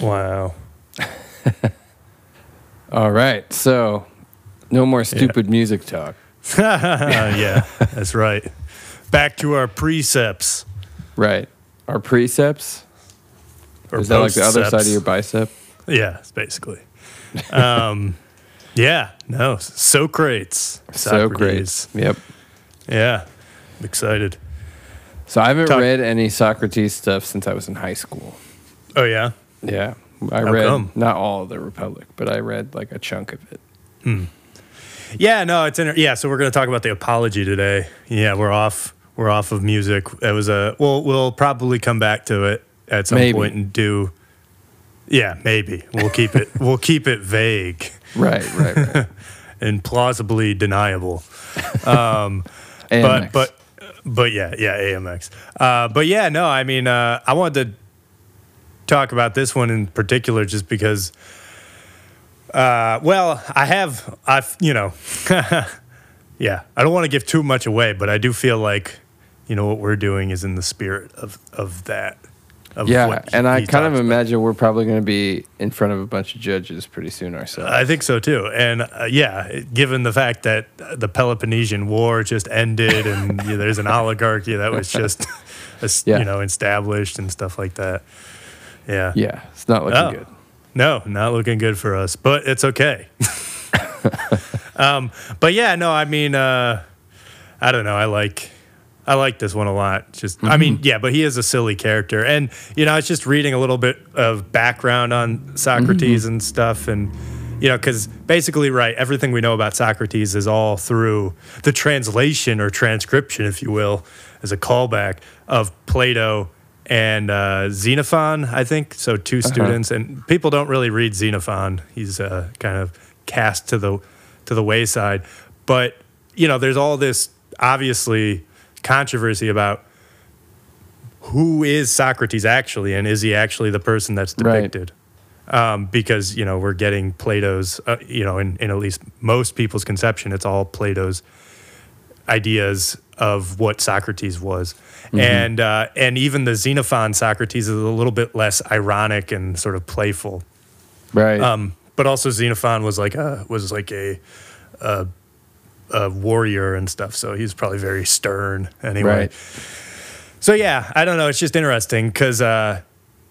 Wow. All right. So, no more stupid music talk. yeah, that's right. Back to our precepts. Right. Our precepts. Or Is that like the other side of your bicep? Yeah, it's basically. Um, yeah, no, Socrates. Socrates. Yep. Yeah, I'm excited. So I haven't Talk- read any Socrates stuff since I was in high school. Oh, yeah? Yeah. I How read come? not all of the Republic, but I read like a chunk of it. Yeah, no, it's inter- yeah. So we're going to talk about the apology today. Yeah, we're off. We're off of music. It was a. Well, we'll probably come back to it at some Maybe. point and do. Yeah, maybe we'll keep it. we'll keep it vague Right, right, right. and plausibly deniable. Um, but but but yeah, yeah, AMX. Uh, but yeah, no, I mean, uh, I wanted to talk about this one in particular just because. Uh, well, I have, I've, you know, yeah, I don't want to give too much away, but I do feel like, you know, what we're doing is in the spirit of of that. Of yeah, and I he kind of about. imagine we're probably going to be in front of a bunch of judges pretty soon ourselves. I think so too. And uh, yeah, given the fact that the Peloponnesian War just ended and you know, there's an oligarchy that was just es- Yeah. you know established and stuff like that. Yeah. yeah, it's not looking Oh. good. No, not looking good for us, but it's okay. um, but yeah, no, I mean, uh, I don't know. I like, I like this one a lot. Just, I mean, yeah, but he is a silly character, and you know, I was just reading a little bit of background on Socrates and stuff, and you know, because basically, right, everything we know about Socrates is all through the translation or transcription, if you will, as a callback of Plato and uh, Xenophon, I think. So 2 students, and people don't really read Xenophon. He's uh, kind of cast to the to the wayside. But you know, there's all this obviously controversy about who is Socrates actually, and is he actually the person that's Right. depicted? Um, because you know we're getting Plato's, uh, you know, in, in at least most people's conception, it's all Plato's ideas of what Socrates was, and uh, and even the Xenophon Socrates is a little bit less ironic and sort of playful. Right. Um, but also Xenophon was like a was like a, a a warrior and stuff, so he's probably very stern anyway. right. So yeah, I don't know. It's just interesting because uh,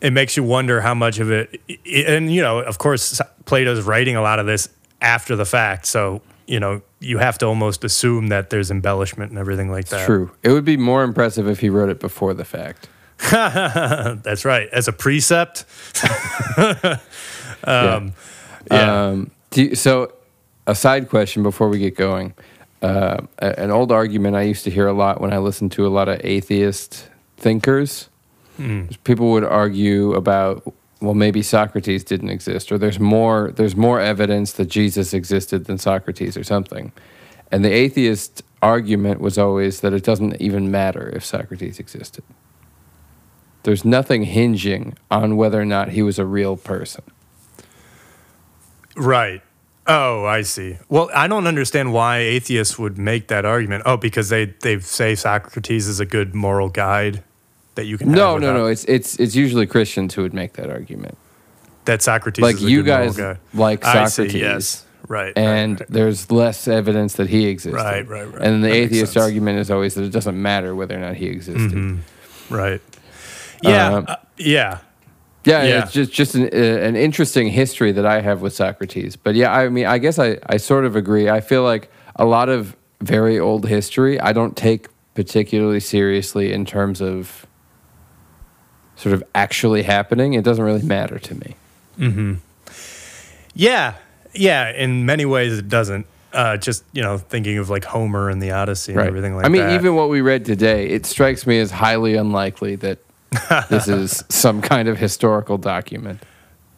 it makes you wonder how much of it, and you know, of course, Plato's writing a lot of this after the fact. So you know, you have to almost assume that there's embellishment and everything like that. True. It would be more impressive if he wrote it before the fact. That's right. As a precept. um, yeah. Um, do you- so, a side question before we get going. Uh, an old argument I used to hear a lot when I listened to a lot of atheist thinkers. People would argue about, well, maybe Socrates didn't exist, or there's more there's more evidence that Jesus existed than Socrates, or something. And the atheist argument was always that it doesn't even matter if Socrates existed. There's nothing hinging on whether or not he was a real person. Right. Oh, I see. Well, I don't understand why atheists would make that argument. Oh, because they they say Socrates is a good moral guide that you can. No, no, no. It's it's it's usually Christians who would make that argument. That Socrates Like is a you guys guide. like I see, Socrates, yes. Right. right, and right. there's less evidence that he existed. Right, right, right. And the That atheist argument is always that it doesn't matter whether or not he existed. Mm-hmm. Right. Yeah. Um, uh, yeah. Yeah, Yeah. it's just just an, uh, an interesting history that I have with Socrates. But yeah, I mean, I guess I, I sort of agree. I feel like a lot of very old history I don't take particularly seriously in terms of sort of actually happening. It doesn't really matter to me. Hmm. Yeah. Yeah. In many ways, it doesn't. Uh, just you know, thinking of like Homer and the Odyssey and everything like that. I mean, that. even what we read today, it strikes me as highly unlikely that this is some kind of historical document.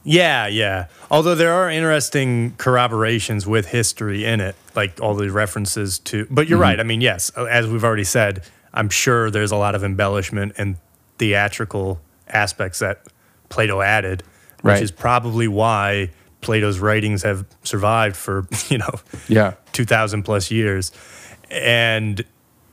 Yeah, yeah. Although there are interesting corroborations with history in it, like all the references to. But you're right. I mean, yes, as we've already said, I'm sure there's a lot of embellishment and theatrical aspects that Plato added, which Right. is probably why Plato's writings have survived for you know Yeah. 2000 plus years and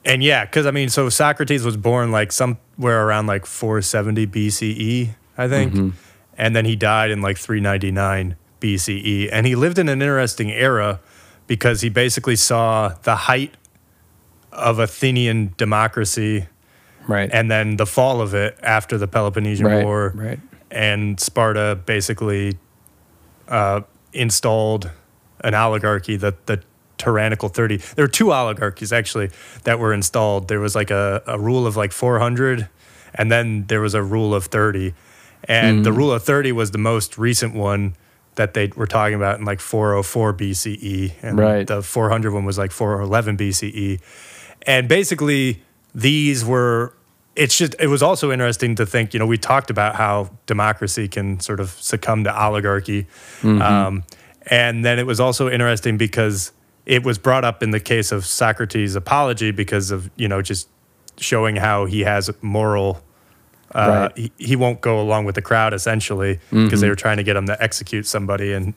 and yeah because i mean so socrates was born like somewhere around like 470 bce i think mm-hmm. and then he died in like 399 BCE. And he lived in an interesting era because he basically saw the height of Athenian democracy Right. and then the fall of it after the Peloponnesian right. War Right. and Sparta basically uh, installed an oligarchy, the the tyrannical thirty. There were two oligarchies actually that were installed. There was like a, a rule of like four hundred, and then there was a rule of thirty, and the rule of thirty was the most recent one that they were talking about in like 404 BCE, and Right. the 400 one was like 411 BCE, and basically these were it's just it was also interesting to think you know we talked about how democracy can sort of succumb to oligarchy um, and then it was also interesting because it was brought up in the case of socrates apology because of you know just showing how he has moral uh, Right. he, he won't go along with the crowd essentially because they were trying to get him to execute somebody and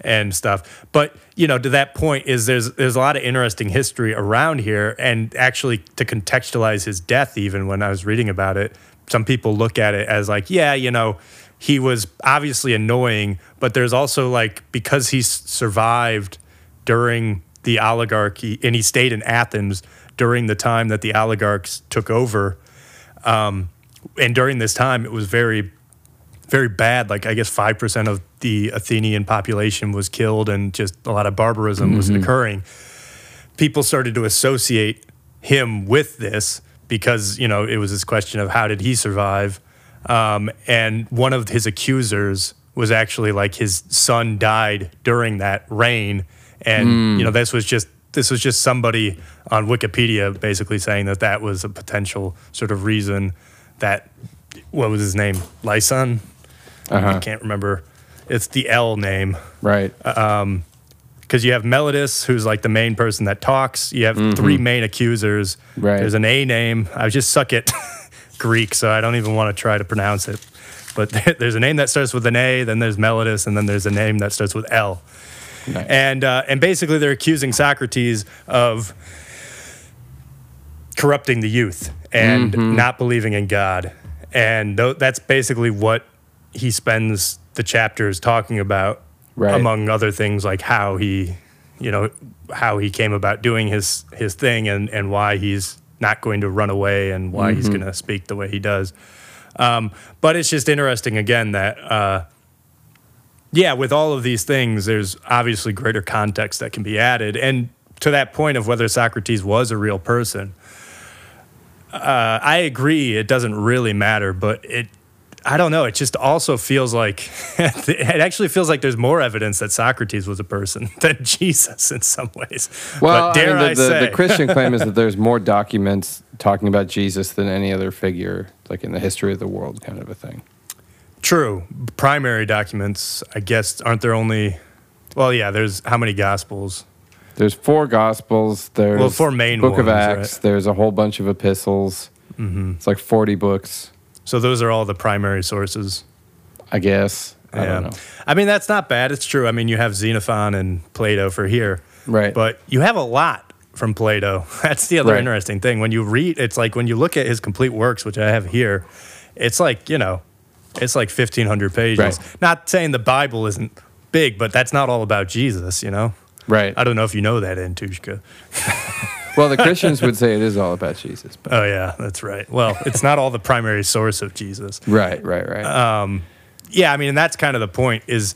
and stuff. But you know, to that point is there's there's a lot of interesting history around here, and actually to contextualize his death, even when I was reading about it, some people look at it as like, yeah, you know, he was obviously annoying, but there's also like because he survived during the oligarchy and he stayed in Athens during the time that the oligarchs took over. Um, and during this time, it was very very bad. Like I guess five percent of the Athenian population was killed, and just a lot of barbarism was occurring. People started to associate him with this because you know it was this question of how did he survive, um, and one of his accusers was actually like his son died during that reign, and you know this was just this was just somebody on Wikipedia basically saying that that was a potential sort of reason that what was his name? Lyson I Uh-huh. can't remember. It's the L name Right. because you have Meletus, who's like the main person that talks. You have three main accusers. Mm-hmm. Right. There's an A name. I just suck at Greek, so I don't even want to try to pronounce it. But there's a name that starts with an A, then there's Meletus, and then there's a name that starts with L. Nice. And uh, and basically they're accusing Socrates of corrupting the youth and Mm-hmm. not believing in God. And tho- that's basically what he spends the chapters talking about, Right. among other things like how he, you know, how he came about doing his his thing and and why he's not going to run away and why he's going to speak the way he does. Um, but it's just interesting again that. Uh, yeah, with all of these things, there's obviously greater context that can be added. And to that point of whether Socrates was a real person, uh, I agree. It doesn't really matter, but it, I don't know. It just also feels like, it actually feels like there's more evidence that Socrates was a person than Jesus in some ways. Well, I I, mean, the, the, say, the Christian claim is that there's more documents talking about Jesus than any other figure, like in the history of the world, kind of a thing. true. Primary documents, I guess, aren't there only, well, yeah, there's how many gospels? There's four gospels. There's Well, four main Book of Acts. right? Mm-hmm. There's a whole bunch of epistles. It's like 40 books, So those are all the primary sources. I guess. I don't know. I mean, that's not bad. It's true. I mean, you have Xenophon and Plato for here. Right. But you have a lot from Plato. That's the other Right. interesting thing. When you read, it's like when you look at his complete works, which I have here, it's like, you know, it's like 1,500 pages. Right. Not saying the Bible isn't big, but that's not all about Jesus, you know? Right. I don't know if you know that, Antushka. Well, the Christians would say it is all about Jesus. But Oh, yeah, that's right. Well, it's not all the primary source of Jesus. right, right, right. Uh, Yeah, I mean, and that's kind of the point is,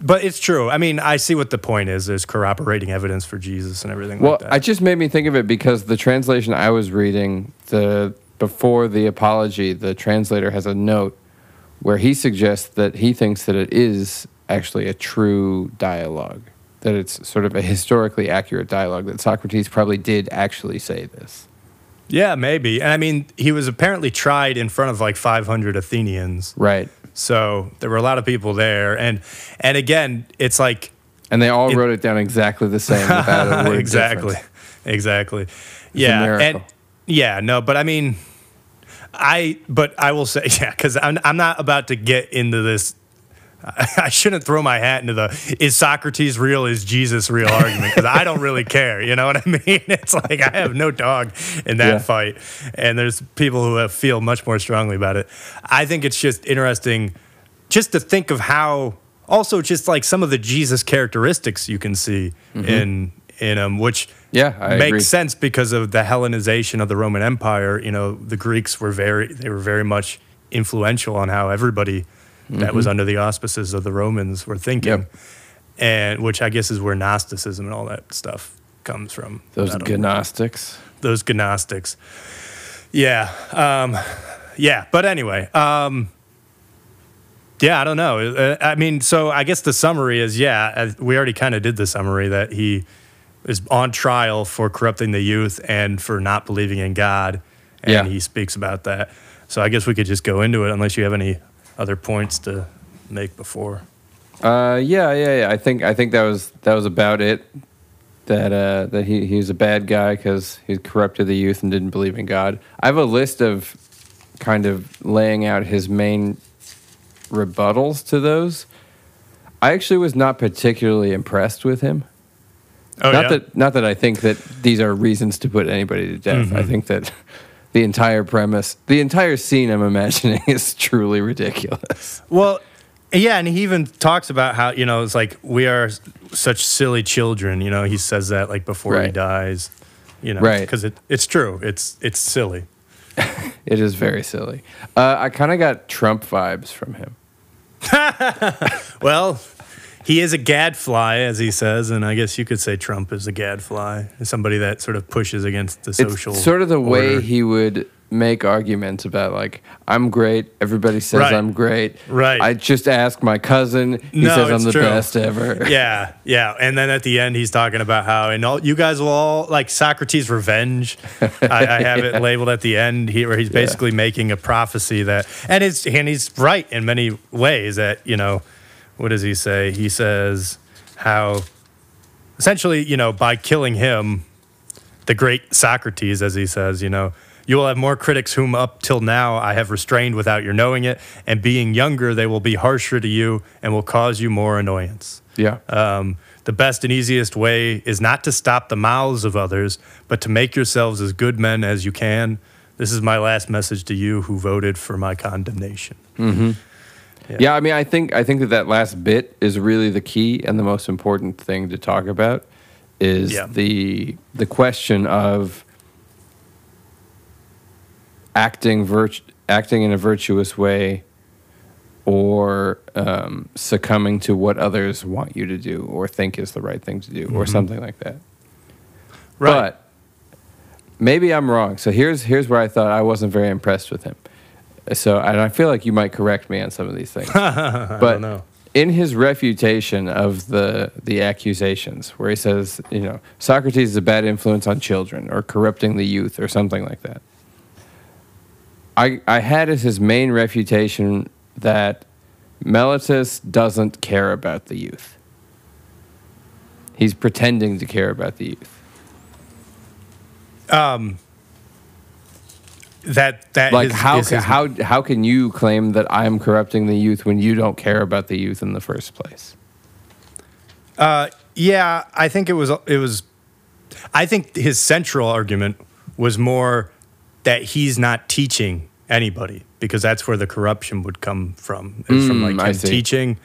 but it's true. I mean, I see what the point is. There's corroborating evidence for Jesus and everything well, like that. I just made me think of it because the translation I was reading, the before the apology, the translator has a note where he suggests that he thinks that it is actually a true dialogue, that it's sort of a historically accurate dialogue, that Socrates probably did actually say this. yeah, maybe. And I mean, he was apparently tried in front of like 500 Athenians. Right. So there were a lot of people there. And and again, it's like And they all It- wrote it down exactly the same without a word exactly, difference. exactly. Yeah, and yeah, no, but I mean, I but I will say yeah, because I'm I'm not about to get into this. I shouldn't throw my hat into the is Socrates real, is Jesus real argument because I don't really care. You know what I mean? It's like I have no dog in that Yeah. fight, and there's people who have, feel much more strongly about it. I think it's just interesting just to think of how also just like some of the Jesus characteristics you can see mm-hmm. in in him, which Yeah, I makes agree. sense because of the Hellenization of the Roman Empire. You know, the Greeks were very they were very much influential on how everybody that was under the auspices of the Romans were thinking, Mm-hmm. Yep. and which I guess is where Gnosticism and all that stuff comes from. Those Gnostics. those gnostics. Yeah. Um, yeah. But anyway, um, yeah, I don't know. Uh, I mean, so I guess the summary is yeah, we already kind of did the summary that he is on trial for corrupting the youth and for not believing in God. And Yeah. he speaks about that. So I guess we could just go into it unless you have any other points to make before. Uh, yeah, yeah, yeah. I think I think that was that was about it. That uh, that he he was a bad guy because he corrupted the youth and didn't believe in God. I have a list of kind of laying out his main rebuttals to those. I actually was not particularly impressed with him. Oh, not yeah? that not that I think that these are reasons to put anybody to death. I think that the entire premise, the entire scene, I'm imagining, is truly ridiculous. Well, yeah, and he even talks about how you know it's like we are such silly children. You know, he says that like before he dies. You know, Right. Because it, it's true. It's it's silly. It is very silly. Uh, I kind of got Trump vibes from him. Well, he is a gadfly, as he says, and I guess you could say Trump is a gadfly, somebody that sort of pushes against the social. It's sort of the way he would make arguments about like I'm great. Everybody says Right. I'm great. Right. I just asked my cousin. He No, says I'm the true. best ever. Yeah, yeah, and then at the end he's talking about how and all you guys will all like Socrates' revenge. I, I have it labeled at the end here, where he's basically making a prophecy that, and it's and he's right in many ways. That you know, what does he say? He says how essentially you know by killing him, the great Socrates, as he says, you know. You will have more critics whom up till now I have restrained without your knowing it, and being younger, they will be harsher to you and will cause you more annoyance. Yeah. Um, the best and easiest way is not to stop the mouths of others, but to make yourselves as good men as you can. This is my last message to you who voted for my condemnation. Yeah, I mean, I think I think that that last bit is really the key and the most important thing to talk about is Yeah. the the question of acting virt- acting in a virtuous way or um, succumbing to what others want you to do or think is the right thing to do or something like that. But maybe I'm wrong. So here's here's where I thought I wasn't very impressed with him. So and I feel like you might correct me on some of these things. but know. in his refutation of the the accusations, where he says, you know, Socrates is a bad influence on children or corrupting the youth or something like that. I I had as his main refutation that Meletus doesn't care about the youth. He's pretending to care about the youth. Um, that that like is- how is ca- his- how how can you claim that I'm corrupting the youth when you don't care about the youth in the first place? Uh, yeah, I think it was it was. I think his central argument was more that he's not teaching anybody because that's where the corruption would come from. Is from Mm, like I him teaching.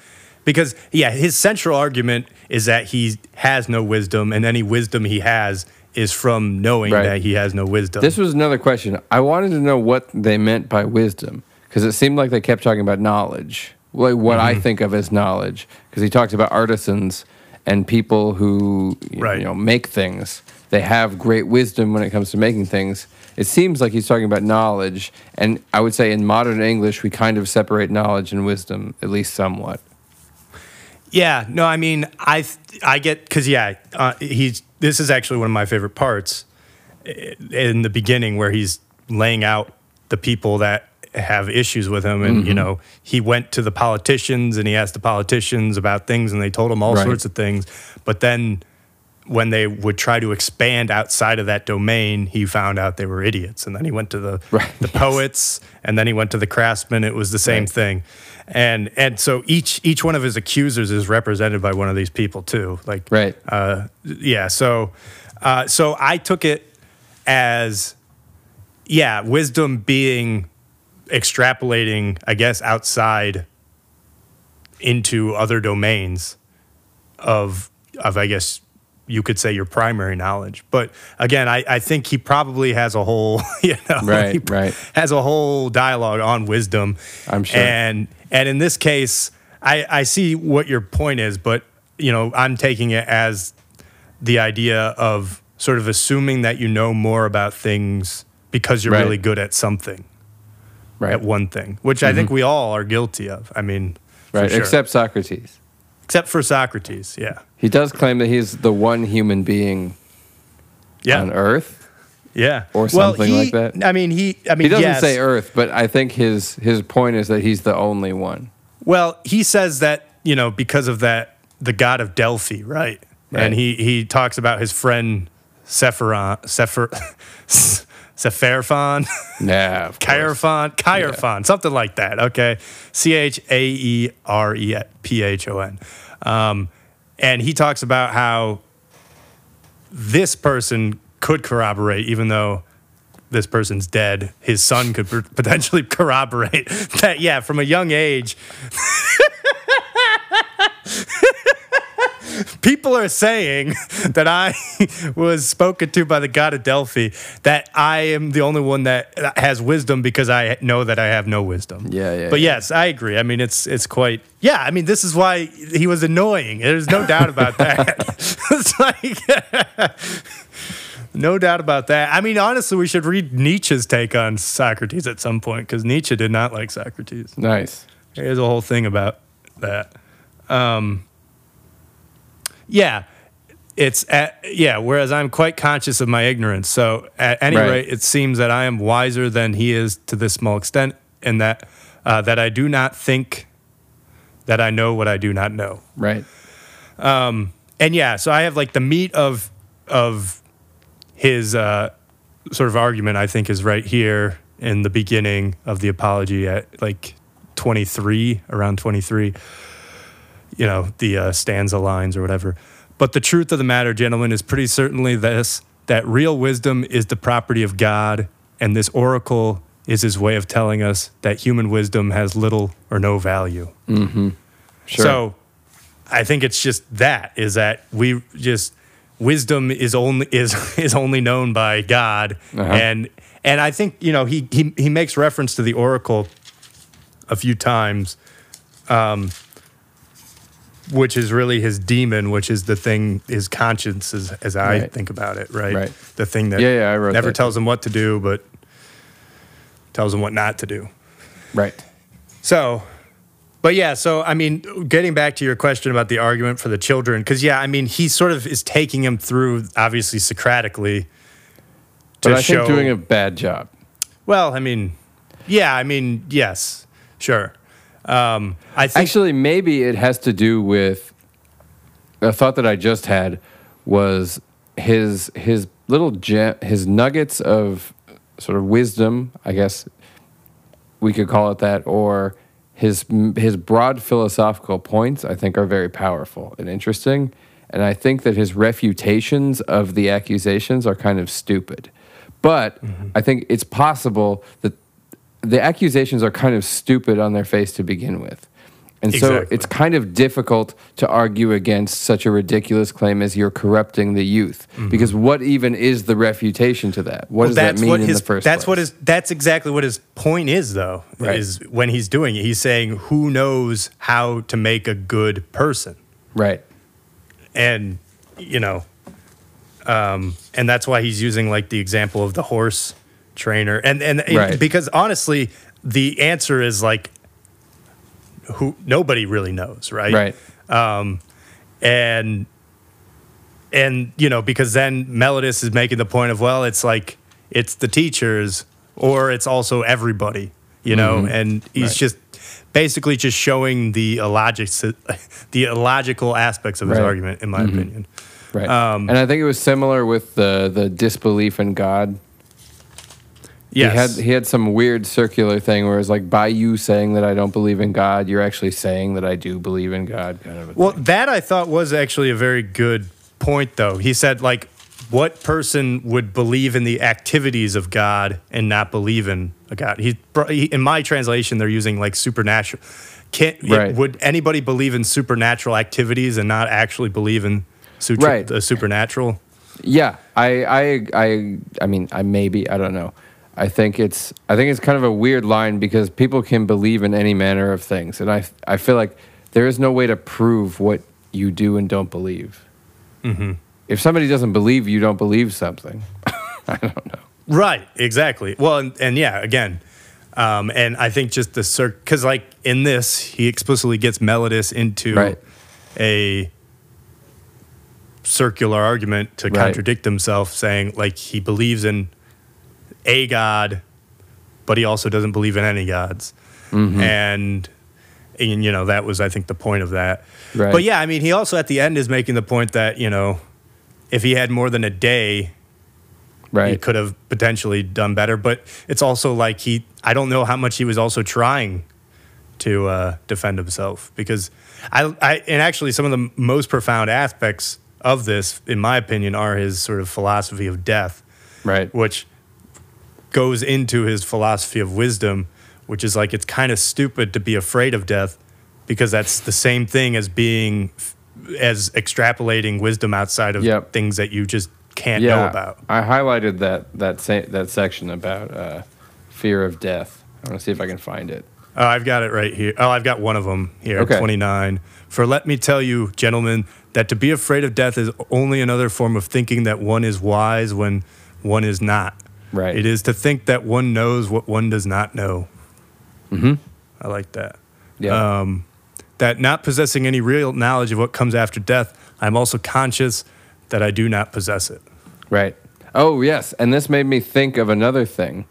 Because yeah, his central argument is that he has no wisdom, and any wisdom he has is from knowing Right. that he has no wisdom. This was another question. I wanted to know what they meant by wisdom because it seemed like they kept talking about knowledge, like what Mm-hmm. I think of as knowledge. Because he talked about artisans and people who you Right. know make things. They have great wisdom when it comes to making things. It seems like he's talking about knowledge, and I would say in modern English we kind of separate knowledge and wisdom at least somewhat. Yeah, no, I mean, I I get because yeah, uh, he's this is actually one of my favorite parts eh, in the beginning where he's laying out the people that have issues with him, and Mm-hmm. you know, he went to the politicians and he asked the politicians about things, and they told him all Right. sorts of things, but then when they would try to expand outside of that domain, he found out they were idiots. And then he went to the Right, the poets, and then he went to the craftsmen. It was the same Right. thing. And and so each each one of his accusers is represented by one of these people too. Like Right. uh, yeah. So uh, so I took it as yeah, wisdom being extrapolating, I guess, outside into other domains of of I guess you could say your primary knowledge. But again, I, I think he probably has a whole you know Right, right. has a whole dialogue on wisdom. I'm sure. And and in this case, I, I see what your point is, but you know, I'm taking it as the idea of sort of assuming that you know more about things because you're Right. really good at something, Right. at one thing, which I think mm-hmm. we all are guilty of. I mean, right. sure. Except Socrates. except for Socrates, yeah, He does claim that he's the one human being yeah, on Earth. yeah, or Well, something he- like that. I mean, he, I mean, He doesn't yes. say Earth, but I think his his point is that he's the only one. Well, he says that you know because of that, the god of Delphi, right? Right. And he he talks about his friend Sephiron, Sephir, Sepharphon, Yeah, of course. Chaerephon, Chaerephon, something like that. Okay, C H A E R E P H O N, um, and he talks about how this person could corroborate, even though this person's dead. His son could potentially corroborate that. Yeah, from a young age. People are saying that I was spoken to by the god of Delphi, that I am the only one that has wisdom because I know that I have no wisdom. Yeah, yeah, But yeah. yes, I agree. I mean, it's it's quite. Yeah, I mean, this is why he was annoying. There's no doubt about that. it's like. No doubt about that. I mean, honestly, we should read Nietzsche's take on Socrates at some point because Nietzsche did not like Socrates. Nice. There's a whole thing about that. Um, yeah, it's at, yeah. Whereas I'm quite conscious of my ignorance. So at any Right. rate, it seems that I am wiser than he is to this small extent, and that uh, that I do not think that I know what I do not know. Right. And yeah, so I have like the meat of of his uh, sort of argument. I think is right here in the beginning of the apology at like 23, around 23. You know the uh, stanza lines or whatever. But the truth of the matter, gentlemen, is pretty certainly this: that real wisdom is the property of God, and this oracle is His way of telling us that human wisdom has little or no value. Sure. So I think it's just that is that we just wisdom is only is is only known by God Uh-huh. and and I think you know he he he makes reference to the oracle a few times um which is really his demon which is the thing his conscience is as I Right. think about it right, Right. the thing that Yeah, yeah, I wrote never that tells him what to do but tells him what not to do right. so, but yeah, so I mean, getting back to your question about the argument for the children, because yeah, I mean, he sort of is taking him through, obviously Socratically, to But I show. think doing a bad job. well, I mean, yeah, I mean, yes, sure. Um, I think Actually, maybe it has to do with a thought that I just had was his his little gem, his nuggets of sort of wisdom, I guess we could call it that, or his his broad philosophical points. I think are very powerful and interesting, and I think that his refutations of the accusations are kind of stupid. But I think it's possible that the accusations are kind of stupid on their face to begin with. And so Exactly. it's kind of difficult to argue against such a ridiculous claim as you're corrupting the youth. Because what even is the refutation to that? What Mm-hmm. Well, does that mean in his, the first that's place? what his that's exactly what his point is though Right. is when he's doing it he's saying who knows how to make a good person Right. and you know um, and that's why he's using like the example of the horse trainer and and it- Right. because honestly the answer is like who nobody really knows right Right. and and you know because then meletus is making the point of well it's like it's the teachers or it's also everybody you know and he's Mm-hmm. Right. just basically just showing the illogic the illogical aspects of his Right. argument in my opinion Right. Um, and I think it was similar with the, the disbelief in God. Yes He had he had some weird circular thing where it's like by you saying that I don't believe in God, you're actually saying that I do believe in God kind of a Well, thing. that I thought was actually a very good point, though. He said, like, what person would believe in the activities of God and not believe in a God? He, he in my translation, they're using like supernatural. can't Right. would anybody believe in supernatural activities and not actually believe in sutra- Right. the supernatural? Yeah, I, I, I, I mean, I maybe I don't know. I think it's I think it's kind of a weird line because people can believe in any manner of things, and I I feel like there is no way to prove what you do and don't believe. Mm-hmm. If somebody doesn't believe you don't believe something, I don't know. Right, exactly. Well, and, and yeah, again, um, and I think just the cir because like in this, he explicitly gets Meletus into Right. a circular argument to Right. contradict himself, saying like he believes in a god, but he also doesn't believe in any gods, Mm-hmm. and and you know that was I think the point of that. Right. But yeah, I mean, he also at the end is making the point that you know if he had more than a day he could have potentially done better. But it's also like he, I don't know how much he was also trying to uh, defend himself because I, I, and actually some of the most profound aspects of this, in my opinion, are his sort of philosophy of death, Right. which goes into his philosophy of wisdom, which is like it's kind of stupid to be afraid of death because that's the same thing as being as extrapolating wisdom outside of Yep. things that you just can't yeah. know about. I highlighted that that sa- that section about uh, fear of death. I want to see if I can find it. Oh, I've got it right here. Oh, I've got one of them here, Okay. 29. For let me tell you, gentlemen, that to be afraid of death is only another form of thinking that one is wise when one is not. Right. It is to think that one knows what one does not know. Mhm. I like that. Yeah. Um, that not possessing any real knowledge of what comes after death, I'm also conscious that I do not possess it. Right. Oh, yes. And this made me think of another thing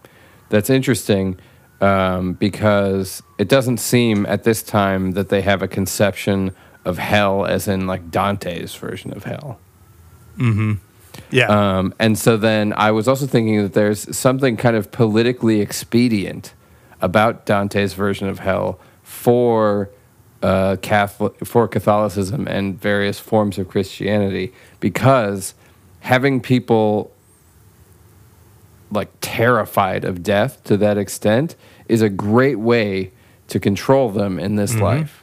that's interesting um, because it doesn't seem at this time that they have a conception of hell as in like Dante's version of hell. Yeah. Um, and so then I was also thinking that there's something kind of politically expedient about Dante's version of hell for uh, Catholic for Catholicism and various forms of Christianity because having people like terrified of death to that extent is a great way to control them in this life.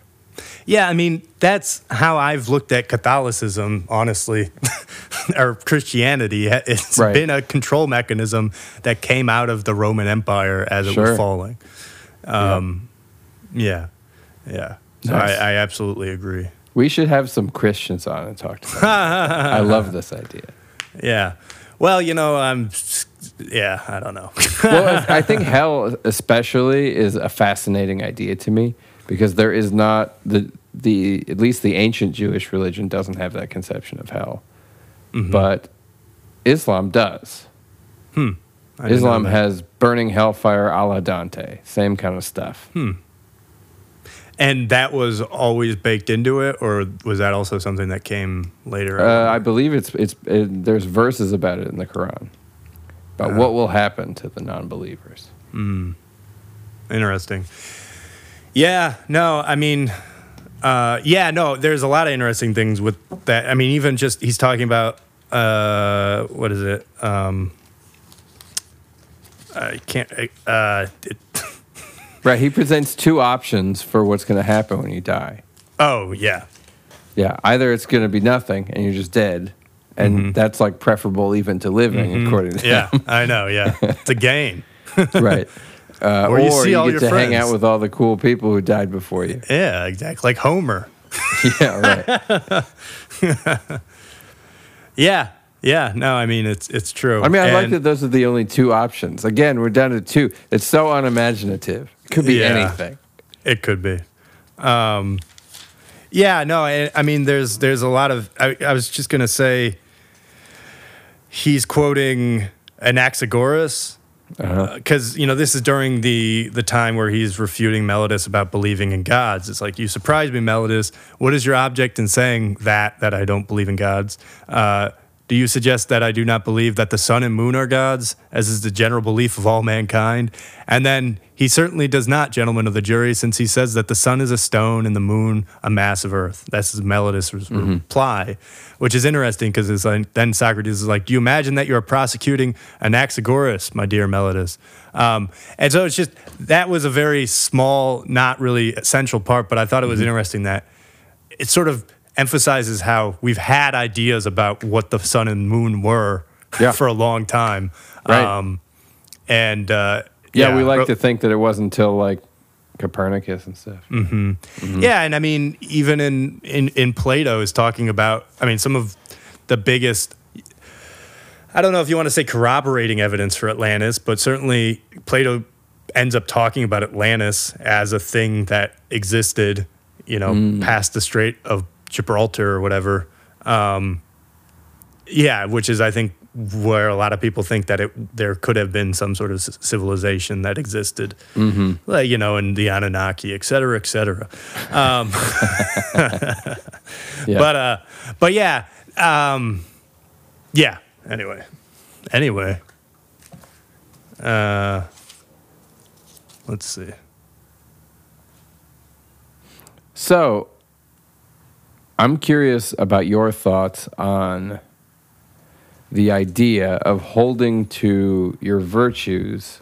Yeah, I mean, that's how I've looked at Catholicism, honestly, or Christianity. It's Right. been a control mechanism that came out of the Roman Empire as it was falling. Um, yeah, yeah. So Nice. I, I absolutely agree. We should have some Christians on and talk to them. I love this idea. Yeah. Well, you know, I'm. Yeah, I don't know. well, I think hell, especially, is a fascinating idea to me because there is not the the at least the ancient Jewish religion doesn't have that conception of hell, Mm-hmm. but Islam does. I Islam has burning hellfire a la Dante, same kind of stuff. Hmm. and that was always baked into it, or was that also something that came later? Uh, I believe it's it's it, there's verses about it in the Quran about what will happen to the non-believers. Interesting. Yeah, no, I mean, uh, yeah, no, there's a lot of interesting things with that. I mean, even just he's talking about uh, what is it? Um, I can't. Uh, it, Right, he presents two options for what's going to happen when you die. oh yeah, Yeah, either it's going to be nothing and you're just dead, and that's like preferable even to living, according to him. yeah, I know. Yeah, it's a gain. him. right. Uh, Or or you you, all get to hang out with all the cool people who died before you. Yeah, exactly. Like Homer. yeah, right. Yeah, yeah. No, I mean it's it's true. I mean, I like that those are the only two options. Again, we're down to two. It's so unimaginative. It could be Yeah. anything. It could be. Um, yeah, no, I, I mean, there's there's a lot of. I, I was just gonna say, he's quoting Anaxagoras Uh-huh. because you know this is during the the time where he's refuting Meletus about believing in gods. It's like you surprise me, Meletus. What is your object in saying that that I don't believe in gods? Uh, Do you suggest that I do not believe that the sun and moon are gods, as is the general belief of all mankind? And then he certainly does not, gentlemen of the jury, since he says that the sun is a stone and the moon a mass of earth. That's his Meletus' Mm-hmm. reply, which is interesting because like, then Socrates is like, Do you imagine that you're prosecuting Anaxagoras, my dear Meletus? Um, and so it's just that was a very small, not really essential part, but I thought it was Mm-hmm. interesting that it sort of emphasizes how we've had ideas about what the sun and moon were Yeah. for a long time. Right. and uh, Yeah, we like to think that it wasn't until like Copernicus and stuff. Mm-hmm. Yeah, and I mean, even in, in in Plato is talking about. I mean, some of the biggest. I don't know if you want to say corroborating evidence for Atlantis, but certainly Plato ends up talking about Atlantis as a thing that existed, you know, past the Strait of Gibraltar or whatever. Um, yeah, which is I think where a lot of people think that it there could have been some sort of civilization that existed, like you know, in the Anunnaki, et cetera, et cetera. Um, Yeah. But uh, but yeah, um, yeah. Anyway, anyway, uh, let's see. So, I'm curious about your thoughts on the idea of holding to your virtues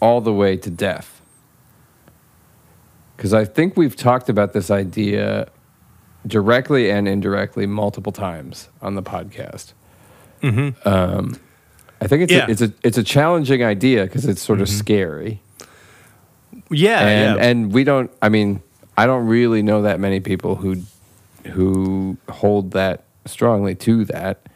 all the way to death. Because I think we've talked about this idea directly and indirectly multiple times on the podcast. Um, I think it's Yeah. a, it's a it's a challenging idea because it's sort of scary Yeah, and yeah. and we don't i mean i don't really know that many people who who hold that strongly to that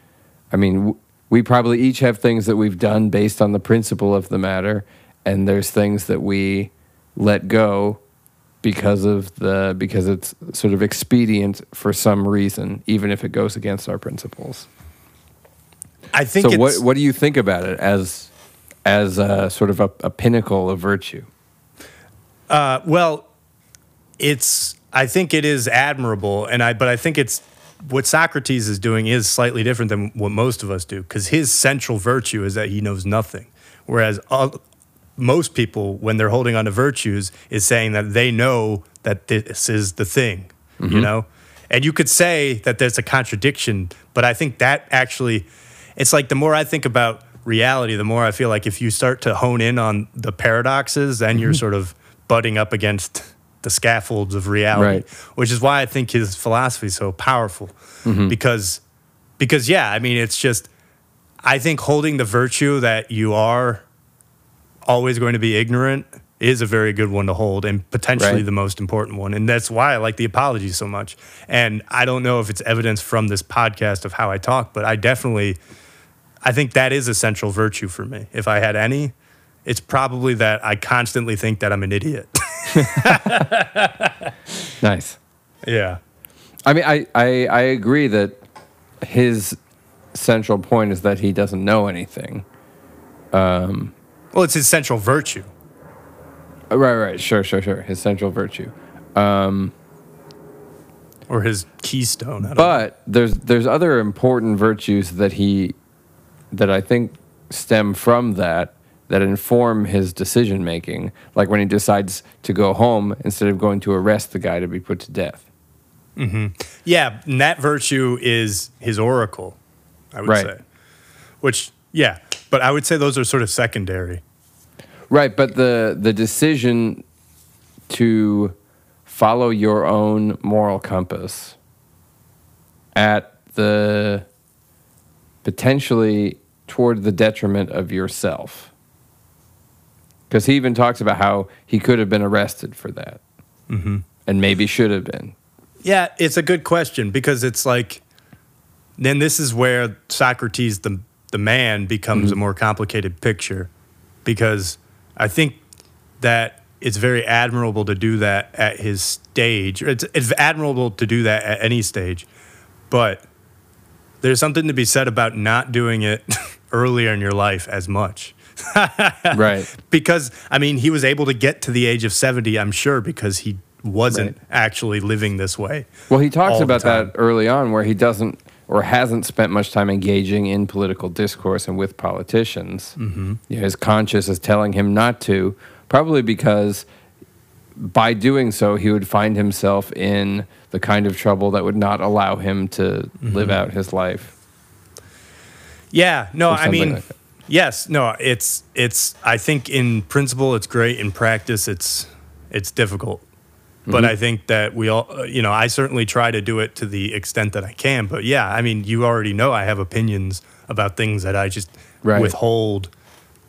i mean we probably each have things that we've done based on the principle of the matter and there's things that we let go because of the because it's sort of expedient for some reason even if it goes against our principles I think so what what do you think about it as as a, sort of a, a pinnacle of virtue Uh, well, it's. I think it is admirable, and I. But I think it's what Socrates is doing is slightly different than what most of us do, because his central virtue is that he knows nothing, whereas all, most people, when they're holding on to virtues, is saying that they know that this is the thing, you mm-hmm. know. And you could say that there's a contradiction, but I think that actually, it's like the more I think about reality, the more I feel like if you start to hone in on the paradoxes, then you're mm-hmm. sort of butting up against the scaffolds of reality, Right. which is why I think his philosophy is so powerful mm-hmm. because, because yeah, I mean, it's just, I think holding the virtue that you are always going to be ignorant is a very good one to hold and potentially Right. the most important one. And that's why I like the apology so much. And I don't know if it's evidence from this podcast of how I talk, but I definitely I think that is a central virtue for me. If I had any, it's probably that I constantly think that I'm an idiot. nice yeah. I mean, I, I, I agree that his central point is that he doesn't know anything. Um, well, it's his central virtue. Right, right, sure, sure, sure. His central virtue. Um, or his keystone. I don't But there's there's other important virtues that he that I think stem from that that inform his decision making. Like when he decides to go home instead of going to arrest the guy to be put to death. Mm-hmm. Yeah, and that virtue is his oracle, I would Right. say. Which, yeah, but I would say those are sort of secondary. Right, but the the decision to follow your own moral compass at the potentially toward the detriment of yourself. Because he even talks about how he could have been arrested for that, mm-hmm. and maybe should have been. Yeah, it's a good question because it's like, then this is where Socrates, the the man, becomes a more complicated picture, because I think that it's very admirable to do that at his stage. It's it's admirable to do that at any stage, but there's something to be said about not doing it earlier in your life as much. right. because I mean, he was able to get to the age of 70, I'm sure, because he wasn't Right. actually living this way. Well, he talks about that early on, where he doesn't, or hasn't spent much time engaging in political discourse and with politicians. Mm-hmm. You know, his conscience is telling him not to, probably because by doing so, he would find himself in the kind of trouble that would not allow him to mm-hmm. live out his life. Yeah, no, I mean, like yes, no, it's it's. I think in principle it's great. In practice, it's it's difficult. But mm-hmm. I think that we all, uh, you know, I certainly try to do it to the extent that I can. But yeah, I mean, you already know I have opinions about things that I just right. withhold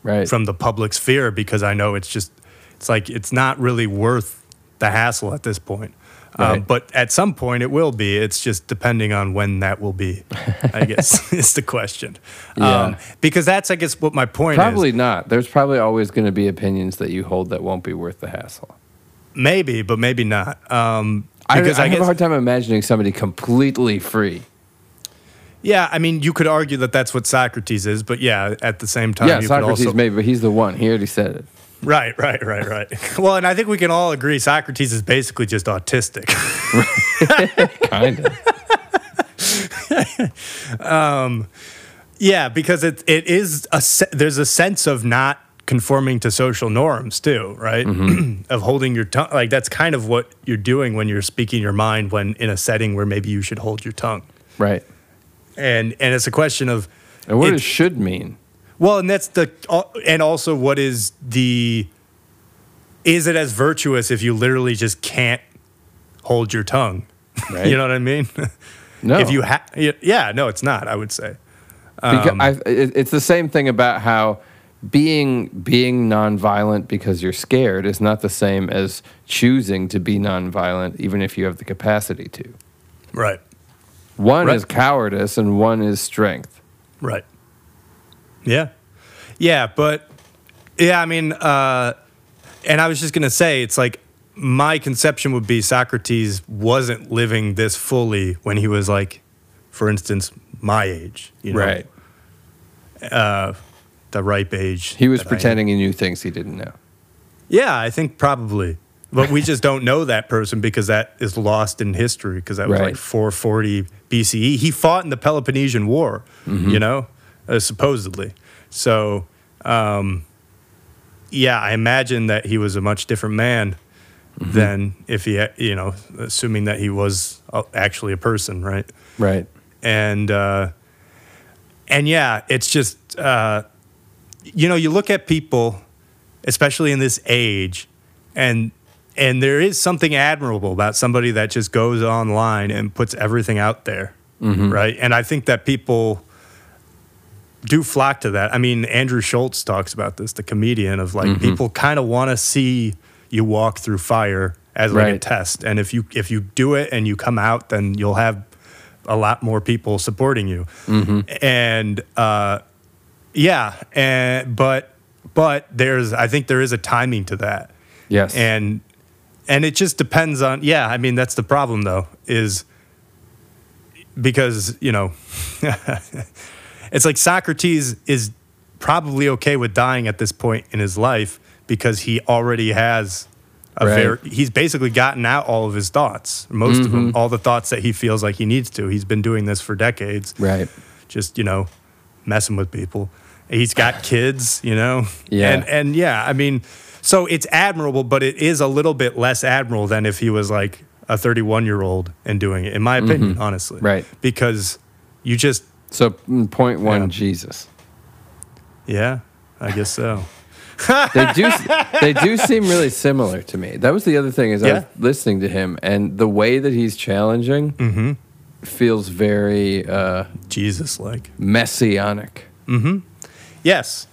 right. from the public sphere because I know it's just, it's like, it's not really worth the hassle at this point. Um, right. Um, but at some point it will be. It's just depending on when that will be, I guess, is the question. Yeah. Um, because that's, I guess, what my point probably is. Probably not. There's probably always going to be opinions that you hold that won't be worth the hassle. Maybe, but maybe not. Um, because I, I, I have a hard time imagining somebody completely free. Yeah, I mean, you could argue that that's what Socrates is, but yeah, at the same time, yeah, Socrates also... maybe, but he's the one. He already said it. Right, right, right, right. well, and I think we can all agree Socrates is basically just autistic. kind of. um, yeah, because it it is a there's a sense of not conforming to social norms too, right? Mm-hmm. of holding your tongue. Like that's kind of what you're doing when you're speaking your mind when in a setting where maybe you should hold your tongue. Right. And and it's a question of And what it, does should mean? Well, and that's the and also what is the is it as virtuous if you literally just can't hold your tongue? Right. you know what I mean? No. if you have yeah, no, it's not, I would say. Um, I, it's the same thing about how being being nonviolent because you're scared is not the same as choosing to be nonviolent even if you have the capacity to. Right. One right. is cowardice and one is strength. Right. Yeah. Yeah, but yeah, I mean uh and I was just going to say it's like my conception would be Socrates wasn't living this fully when he was like for instance my age, you know. Right. Uh the ripe age. He was pretending he knew things he didn't know. Yeah, I think probably. But we just don't know that person because that is lost in history because that was right. like 440 BCE. He fought in the Peloponnesian War, mm-hmm. you know, uh, supposedly. So, um, yeah, I imagine that he was a much different man mm-hmm. than if he, you know, assuming that he was actually a person, right? Right. And, uh, and yeah, it's just, uh, you know, you look at people, especially in this age, and and there is something admirable about somebody that just goes online and puts everything out there, mm-hmm. right? And I think that people do flock to that. I mean, Andrew Schulz talks about this, the comedian, of like mm-hmm. people kind of want to see you walk through fire as like right. a test, and if you if you do it and you come out, then you'll have a lot more people supporting you, mm-hmm. and. uh yeah, and but but there's I think there is a timing to that. Yes. And and it just depends on yeah, I mean that's the problem though is because, you know, it's like Socrates is probably okay with dying at this point in his life because he already has a right. very he's basically gotten out all of his thoughts, most mm-hmm. of them, all the thoughts that he feels like he needs to. He's been doing this for decades. Right. Just, you know, messing with people. He's got kids, you know? Yeah. And, and yeah, I mean, so it's admirable, but it is a little bit less admirable than if he was like a 31 year old and doing it, in my opinion, mm-hmm. honestly. Right. Because you just. So, mm, point one, yeah. Jesus. Yeah, I guess so. they do they do seem really similar to me. That was the other thing is yeah. I was listening to him and the way that he's challenging mm-hmm. feels very uh, Jesus like messianic. Mm-hmm. Yes.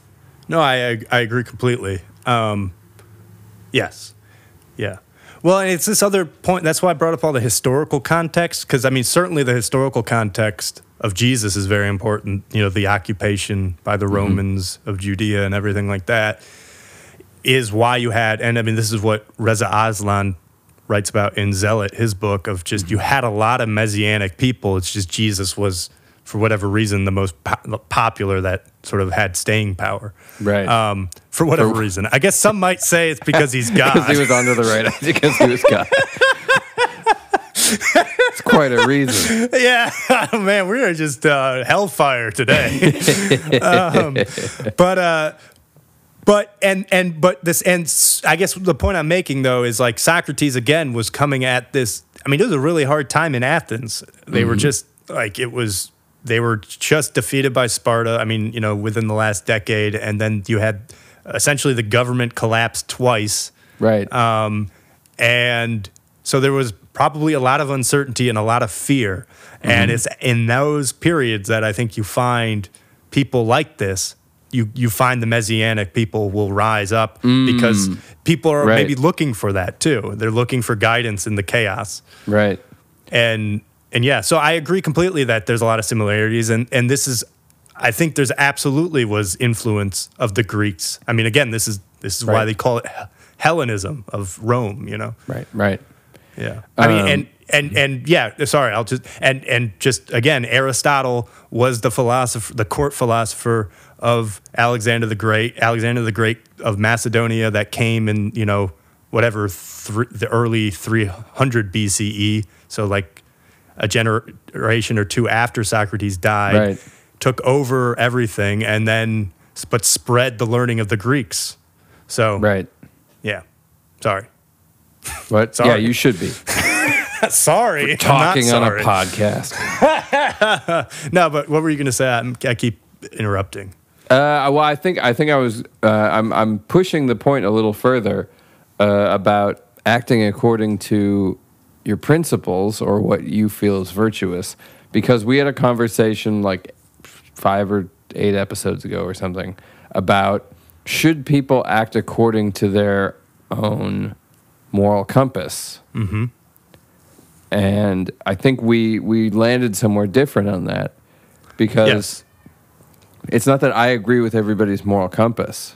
No, I I agree completely. Um, yes. Yeah. Well, it's this other point. That's why I brought up all the historical context, because I mean, certainly the historical context of Jesus is very important. You know, the occupation by the mm-hmm. Romans of Judea and everything like that is why you had, and I mean, this is what Reza Aslan writes about in Zealot, his book of just mm-hmm. you had a lot of messianic people. It's just Jesus was for whatever reason, the most po- popular that sort of had staying power. Right. Um, for whatever for, reason. I guess some might say it's because he's God. because he was onto the right because he was God. it's quite a reason. yeah, oh, man, we are just uh, hellfire today. um, but uh, but and and but this and I guess the point I'm making though is like Socrates again was coming at this. I mean, it was a really hard time in Athens. They were just like it was. They were just defeated by Sparta. I mean, you know, within the last decade, and then you had essentially the government collapsed twice. Right. Um, and so there was probably a lot of uncertainty and a lot of fear. And mm-hmm. it's in those periods that I think you find people like this. You, you find the messianic people will rise up mm. because people are Right. maybe looking for that too. They're looking for guidance in the chaos right. and and yeah so i agree completely that there's a lot of similarities and and this is i think there's absolutely was influence of the greeks i mean again this is this is why they call it hellenism of rome you know Right. Right. Yeah i mean Um, and and and yeah sorry i'll just and and just again aristotle was the philosopher the court philosopher of alexander the great alexander the great of macedonia that came in you know whatever thr the early 300 bce so like a generation or two after socrates died Right. took over everything and then but spread the learning of the greeks so Right. yeah sorry But yeah, you should be sorry I'm not talking on a podcast. No, but what were you going to say? I'm, I keep interrupting. Uh, well, I think I think I was uh, I'm I'm pushing the point a little further uh, about acting according to your principles or what you feel is virtuous, because we had a conversation like five or eight episodes ago or something about should people act according to their own moral compass. Mm-hmm. And I think we we landed somewhere different on that because Yes. it's not that I agree with everybody's moral compass,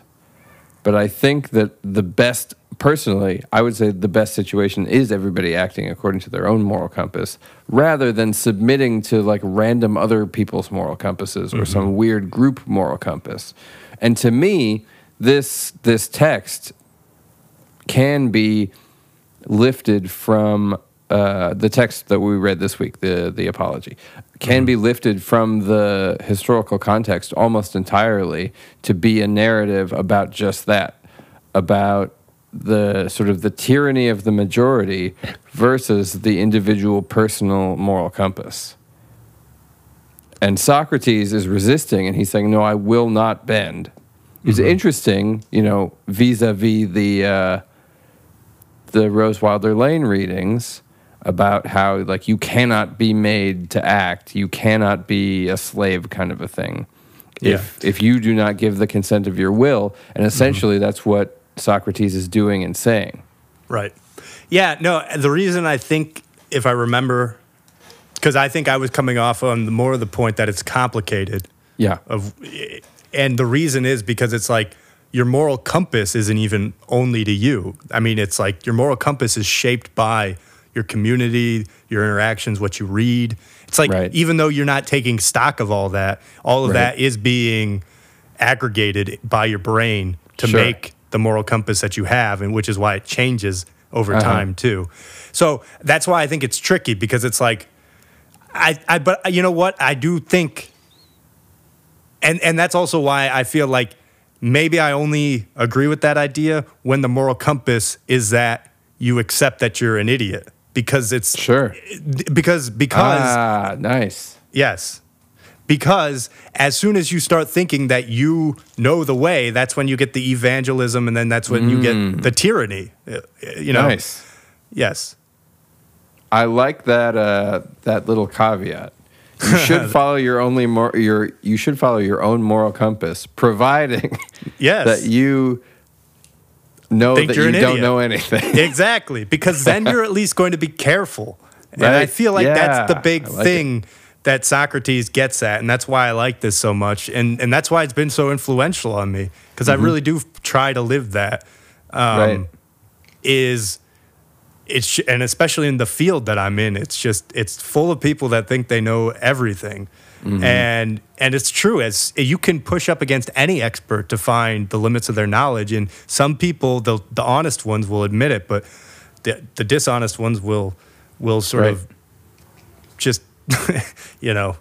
but I think that the best, personally, I would say the best situation is everybody acting according to their own moral compass rather than submitting to like random other people's moral compasses or some weird group moral compass. And to me, this this text can be lifted from uh, the text that we read this week, the the apology, can be lifted from the historical context almost entirely to be a narrative about just that, about the sort of the tyranny of the majority versus the individual personal moral compass. And Socrates is resisting, and he's saying, "No, I will not bend." It's interesting, you know, vis-a-vis the. Uh, the Rose Wilder Lane readings about how like you cannot be made to act, you cannot be a slave kind of a thing. If if you do not give the consent of your will, and mm-hmm. essentially that's what Socrates is doing and saying. Right. Yeah. No. The reason I think, if I remember, because I think I was coming off on the more of the point that it's complicated. Yeah. Of, and the reason is because it's like your moral compass isn't even only to you. I mean, it's like your moral compass is shaped by your community, your interactions, what you read. It's like Right. even though you're not taking stock of all that, all of Right. that is being aggregated by your brain to Sure. make the moral compass that you have, and which is why it changes over Uh-huh. time too. So that's why I think it's tricky because it's like, I, I, but you know what? I do think, and and that's also why I feel like maybe I only agree with that idea when the moral compass is that you accept that you're an idiot because it's Sure. because because Ah, nice. Yes. Because as soon as you start thinking that you know the way, that's when you get the evangelism and then that's when you get the tyranny. uh, You know? Nice. Yes. I like that uh, that little caveat. You should follow your only mor- your you should follow your own moral compass, providing Yes. that you know Think that you don't idiot. know anything. exactly. Because then you're at least going to be careful. And I feel like that's the big like thing that Socrates gets at. And that's why I like this so much. And, and that's why it's been so influential on me. Because I really do try to live that. Um, Mm-hmm. right. is it's and especially in the field that I'm in, it's just it's full of people that think they know everything. And and it's true as you can push up against any expert to find the limits of their knowledge and some people the the honest ones will admit it but the, the dishonest ones will will sort Right. of just, you know,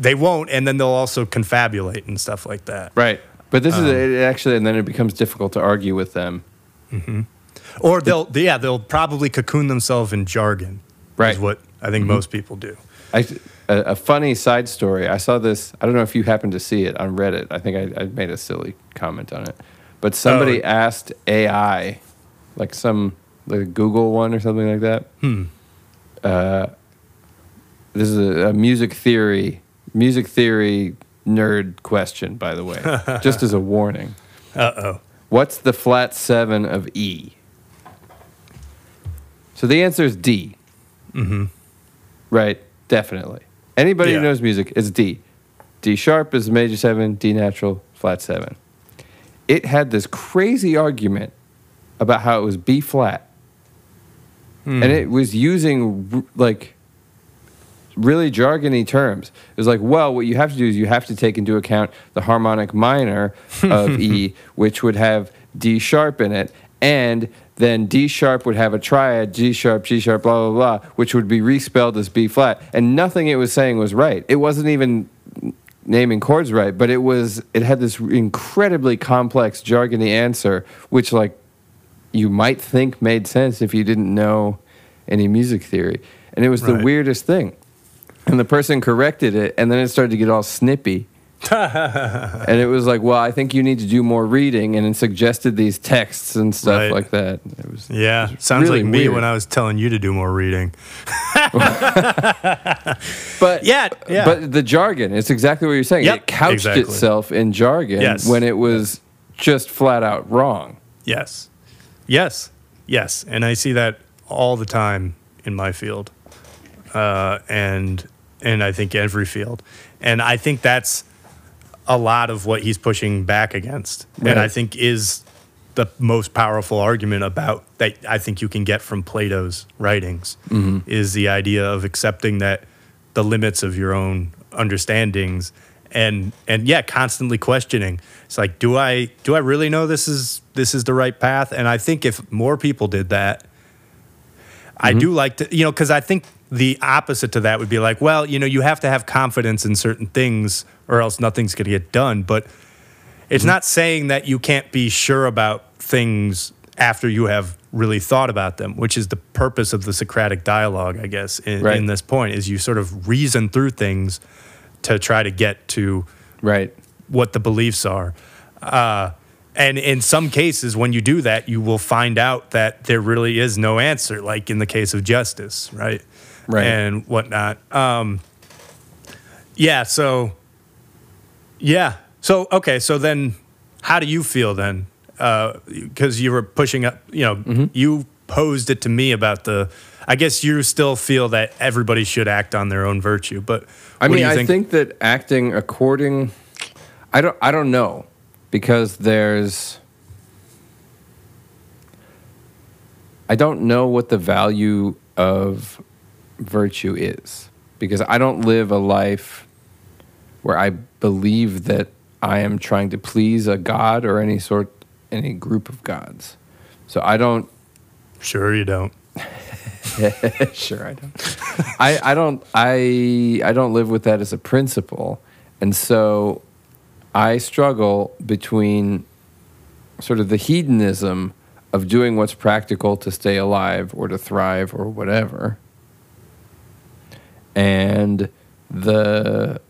they won't, and then they'll also confabulate and stuff like that. Right. But this Um, is it actually, and then it becomes difficult to argue with them. Or they'll, yeah, they'll probably cocoon themselves in jargon. Right. Is what I think most people do. I, a, a funny side story. I saw this. I don't know if you happened to see it on Reddit. I think I, I made a silly comment on it, but somebody Oh. asked AI, like some like Google one or something like that. Hmm. Uh, this is a, a music theory, music theory nerd question, by the way, just as a warning. Uh oh. What's the flat seven of E? So the answer is D. Mm-hmm. Right, definitely. Anybody Yeah. who knows music, it's D. D sharp is major seven, D natural, flat seven. It had this crazy argument about how it was B flat. Hmm. And it was using like really jargony terms. It was like, well, what you have to do is you have to take into account the harmonic minor of E, which would have D sharp in it, and then D sharp would have a triad, G sharp, G sharp, blah, blah, blah, which would be respelled as B flat. And nothing it was saying was right. It wasn't even naming chords right, but it was it had this incredibly complex jargony answer, which like you might think made sense if you didn't know any music theory. And it was the weirdest thing. And the person corrected it, and then it started to get all snippy. and it was like, well, I think you need to do more reading, and it suggested these texts and stuff Right. like that. It was Yeah, sounds really like me weird. when I was telling you to do more reading. But Yeah, yeah. But the jargon, it's exactly what you're saying. Yep, it couched exactly. itself in jargon Yes. when it was just flat out wrong. Yes, yes, yes, and I see that all the time in my field, uh, and and I think every field, and I think that's a lot of what he's pushing back against, and I think is the most powerful argument about that I think you can get from Plato's writings mm-hmm. is the idea of accepting that the limits of your own understandings and and yeah constantly questioning. It's like do i do i really know this is this is the right path? And i think if more people did that i mm-hmm. do like to you know because i think the opposite to that would be like well you know you have to have confidence in certain things or else nothing's going to get done but it's not saying that you can't be sure about things after you have really thought about them, which is the purpose of the Socratic dialogue, I guess, in, Right. in this point, is you sort of reason through things to try to get to Right. what the beliefs are. Uh, and in some cases, when you do that, you will find out that there really is no answer, like in the case of justice, right? Right. And whatnot. Um, yeah, so, yeah. So, okay, so then how do you feel then? Because you were pushing up, you know, Mm-hmm. you posed it to me about the. I guess you still feel that everybody should act on their own virtue, but I mean, you I think that acting according, I don't, I don't know, because there's, I don't know what the value of virtue is, because I don't live a life where I believe that I am trying to please a god or any sort, any group of gods. So I don't Sure, you don't. sure I don't. I, I don't I I don't live with that as a principle. And so I struggle between sort of the hedonism of doing what's practical to stay alive or to thrive or whatever. And the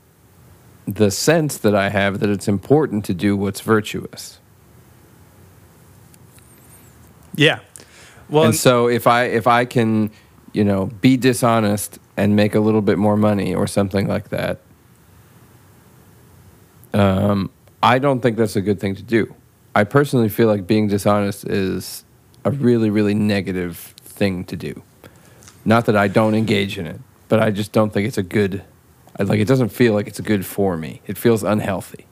the sense that I have that it's important to do what's virtuous. Yeah. Well, and so if I if I can, you know, be dishonest and make a little bit more money or something like that, um, I don't think that's a good thing to do. I personally feel like being dishonest is a really really negative thing to do. Not that I don't engage in it, but I just don't think it's a good. Like it doesn't feel like it's good for me. It feels unhealthy.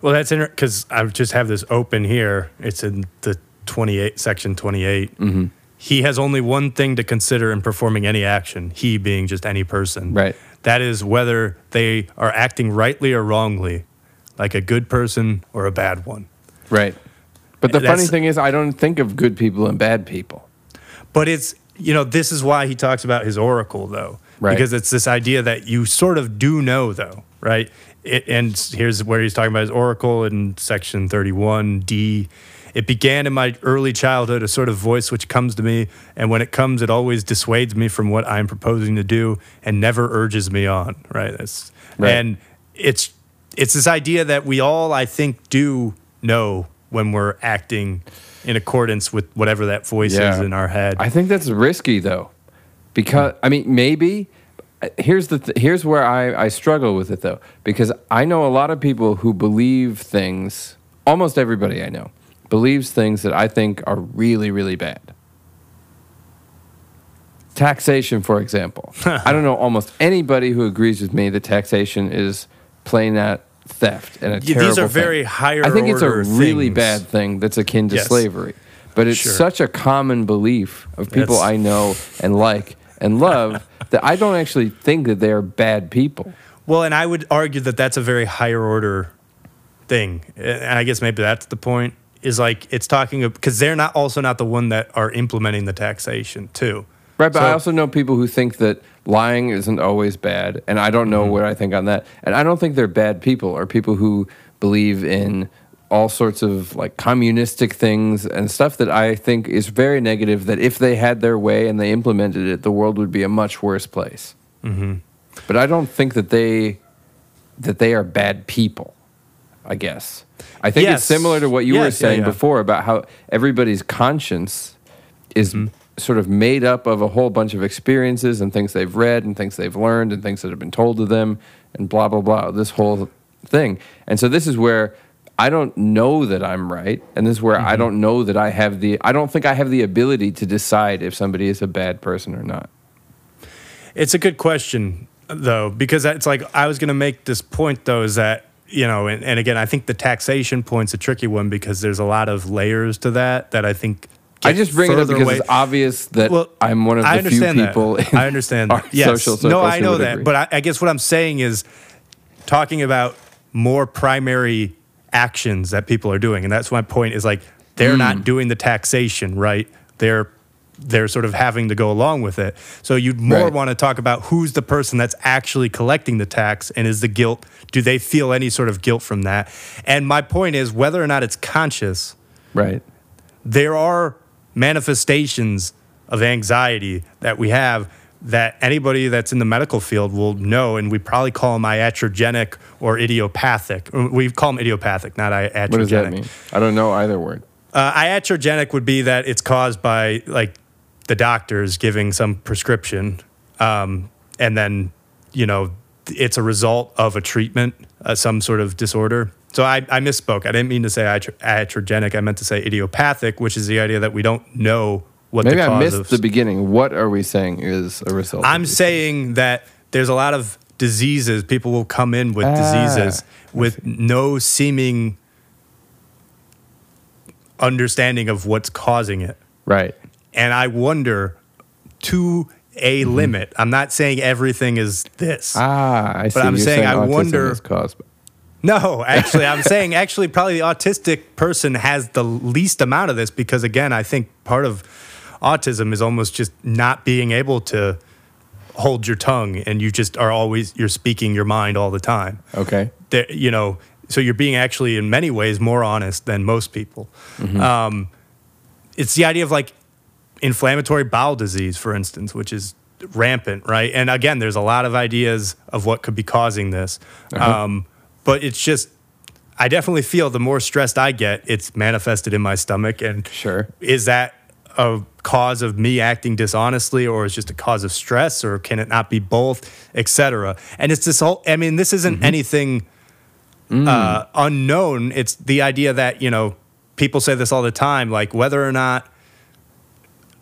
Well, that's interesting because I just have this open here. It's in the 28, section 28. Mm-hmm. He has only one thing to consider in performing any action, he being just any person. Right. That is whether they are acting rightly or wrongly, like a good person or a bad one. Right. But the funny thing is, I don't think of good people and bad people. But it's, you know, this is why he talks about his oracle, though, Right. because it's this idea that you sort of do know, though, right? It, and here's where he's talking about his oracle in section 31D. It began in my early childhood, a sort of voice which comes to me, and when it comes, it always dissuades me from what I'm proposing to do and never urges me on. Right? That's Right. and it's it's this idea that we all, I think, do know when we're acting in accordance with whatever that voice is in our head. I think that's risky though, because I mean maybe here's the th- here's where I, I struggle with it though because I know a lot of people who believe things. Almost everybody I know believes things that I think are really really bad. Taxation, for example. I don't know almost anybody who agrees with me that taxation is plain out theft and a Yeah, terrible these are thing. very higher I think it's a really things. bad thing that's akin to Yes. slavery. But it's Sure. such a common belief of people That's- I know and like and love that I don't actually think that they are bad people. Well, and I would argue that that's a very higher order thing, and I guess maybe that's the point. Is like it's talking because they're not also not the one that are implementing the taxation too. Right, but I also know people who think that lying isn't always bad, and I don't know Mm-hmm. what I think on that. And I don't think they're bad people or people who believe in all sorts of like communistic things and stuff that I think is very negative. That if they had their way and they implemented it, the world would be a much worse place. Mm-hmm. But I don't think that they that they are bad people. I guess I think Yes. it's similar to what you were Yes, yeah, saying yeah. before about how everybody's conscience is Mm-hmm. sort of made up of a whole bunch of experiences and things they've read and things they've learned and things that have been told to them and blah blah blah this whole thing and so this is where i don't know that i'm right and this is where Mm-hmm. i don't know that i have the i don't think i have the ability to decide if somebody is a bad person or not It's a good question though, because it's like I was going to make this point though, is that you know, and, and again, I think the taxation point's a tricky one because there's a lot of layers to that that I think. i just bring it up because away- it's obvious that Well, i'm one of the few that. people in I understand that. Yes. social no, I know that. But I, I guess what I'm saying is talking about more primary actions that people are doing, and that's my point. Is like they're Hmm. not doing the taxation right. They're they're sort of having to go along with it. So you'd more Right. want to talk about who's the person that's actually collecting the tax, and is the guilt? Do they feel any sort of guilt from that? And my point is whether or not it's conscious right there are manifestations of anxiety that we have that anybody that's in the medical field will know, and we probably call them iatrogenic or idiopathic. We call them idiopathic, not iatrogenic. what does that mean i don't know either word Uh, iatrogenic would be that it's caused by like the doctors giving some prescription, um, and then you know it's a result of a treatment, uh, some sort of disorder. So I, I misspoke. I didn't mean to say iatrogenic. I meant to say idiopathic, which is the idea that we don't know what maybe i missed of. the beginning what are we saying is a result I'm saying that there's a lot of diseases. People will come in with Ah, diseases with no seeming understanding of what's causing it. right And I wonder to a limit. I'm not saying everything is this. Mm-hmm. Ah, I see. I'm You're saying I wonder- caused by- no, actually, I'm saying actually probably the autistic person has the least amount of this because again, I think part of autism is almost just not being able to hold your tongue and you just are always you're speaking your mind all the time. Okay. There, you know, so you're being actually in many ways more honest than most people. Um, it's the idea of like inflammatory bowel disease, for instance, which is rampant, right? And again, there's a lot of ideas of what could be causing this. Um, but it's just, I definitely feel the more stressed I get, it's manifested in my stomach. And Sure. is that a cause of me acting dishonestly or is just a cause of stress or can it not be both, etc? And it's this whole, I mean, this isn't mm-hmm. anything mm. uh, unknown. It's the idea that, you know, people say this all the time, like whether or not,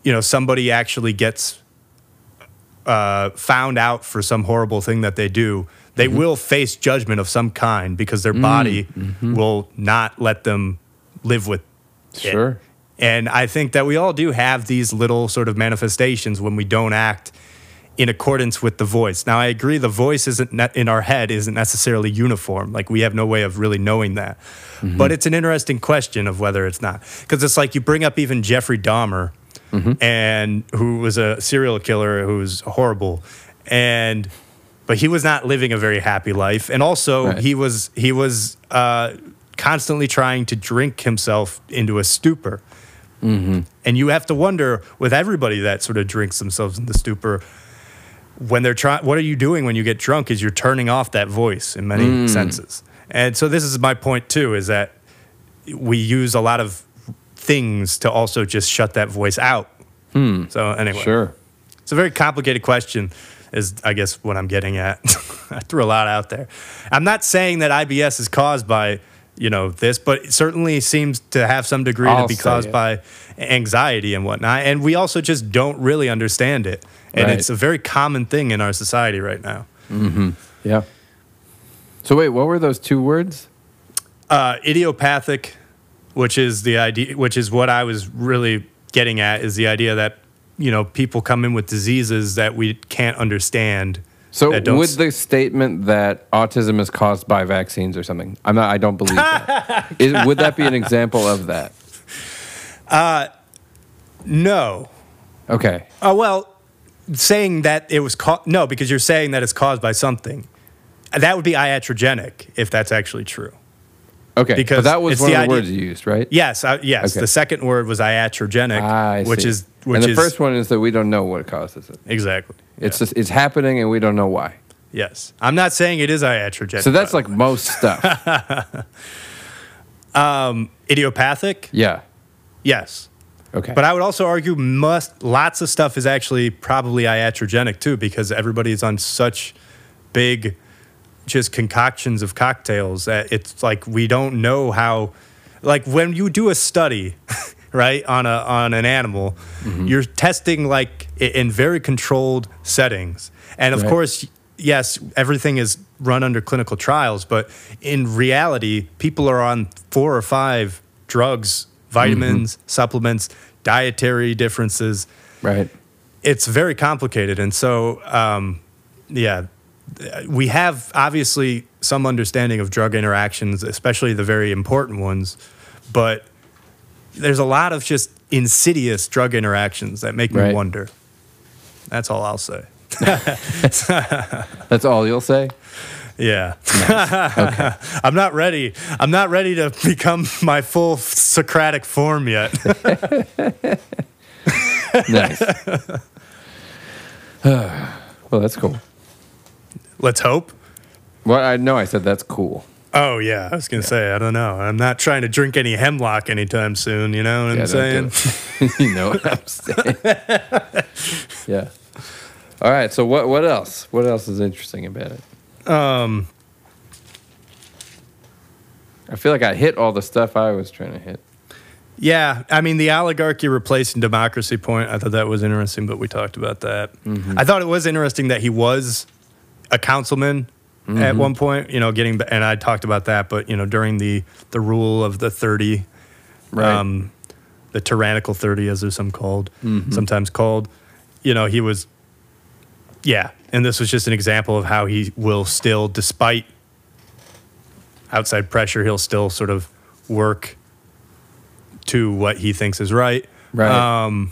you know, somebody actually gets uh, found out for some horrible thing that they do, they mm-hmm. will face judgment of some kind because their mm. body mm-hmm. will not let them live with it. Sure. And I think that we all do have these little sort of manifestations when we don't act in accordance with the voice. Now, I agree the voice isn't ne- in our head isn't necessarily uniform. Like we have no way of really knowing that. But it's an interesting question of whether it's not. Because it's like you bring up even Jeffrey Dahmer. and who was a serial killer who was horrible, and but he was not living a very happy life, and also Right. he was he was uh, constantly trying to drink himself into a stupor. Mm-hmm. And you have to wonder with everybody that sort of drinks themselves into stupor, when they're trying, what are you doing when you get drunk? Is you're turning off that voice in many mm. senses. And so this is my point too: is that we use a lot of things to also just shut that voice out. Hmm. So anyway, Sure. it's a very complicated question, is I guess what I'm getting at. I threw a lot out there. I'm not saying that IBS is caused by, you know, this, but it certainly seems to have some degree I'll to be caused it. by anxiety and whatnot. And we also just don't really understand it. And Right. it's a very common thing in our society right now. Mm-hmm. Yeah. So wait, what were those two words? Uh, idiopathic, which is the idea, which is what I was really getting at, is the idea that you know people come in with diseases that we can't understand. So that don't would s- the statement that autism is caused by vaccines or something? I'm not. I don't believe that. Is, would that be an example of that? no. Okay. Oh well, saying that it was ca- no, because you're saying that it's caused by something. That would be iatrogenic if that's actually true. Okay. Because but that was one the of the idea- words you used, right? Yes, uh, yes. Okay. The second word was iatrogenic, Ah, I which is which and the is first one is that we don't know what causes it. exactly. It's yeah. just it's happening and we don't know why. yes. I'm not saying it is iatrogenic. So that's like most stuff. way. Um, idiopathic. yeah. Yes. Okay. But I would also argue must lots of stuff is actually probably iatrogenic too because everybody is on such big just concoctions of cocktails that it's like we don't know how like when you do a study right on a on an animal you're testing like in very controlled settings. And of Right. course yes everything is run under clinical trials but in reality people are on four or five drugs vitamins supplements dietary differences. Right. it's very complicated. And so um, yeah we have obviously some understanding of drug interactions especially the very important ones but there's a lot of just insidious drug interactions that make me Right. wonder that's all i'll say That's all you'll say. yeah Okay. i'm not ready i'm not ready to become my full socratic form yet Nice. well, that's cool. let's hope Well, I know I said that's cool. Oh yeah, I was gonna say I don't know. I'm not trying to drink any hemlock anytime soon. You know what Yeah, I'm saying? don't do it. you know what I'm saying. yeah. All right. So what what else? What else is interesting about it? Um, I feel like I hit all the stuff I was trying to hit. yeah, I mean the oligarchy replacing democracy point. I thought that was interesting, but we talked about that. I thought it was interesting that he was a councilman at one point. You know, getting and I talked about that, but you know during the the rule of the thirty, Right. um, the tyrannical thirty, as there's some called, sometimes called. You know, he was, yeah, and this was just an example of how he will still, despite outside pressure, he'll still sort of work to what he thinks is right. Right. Um,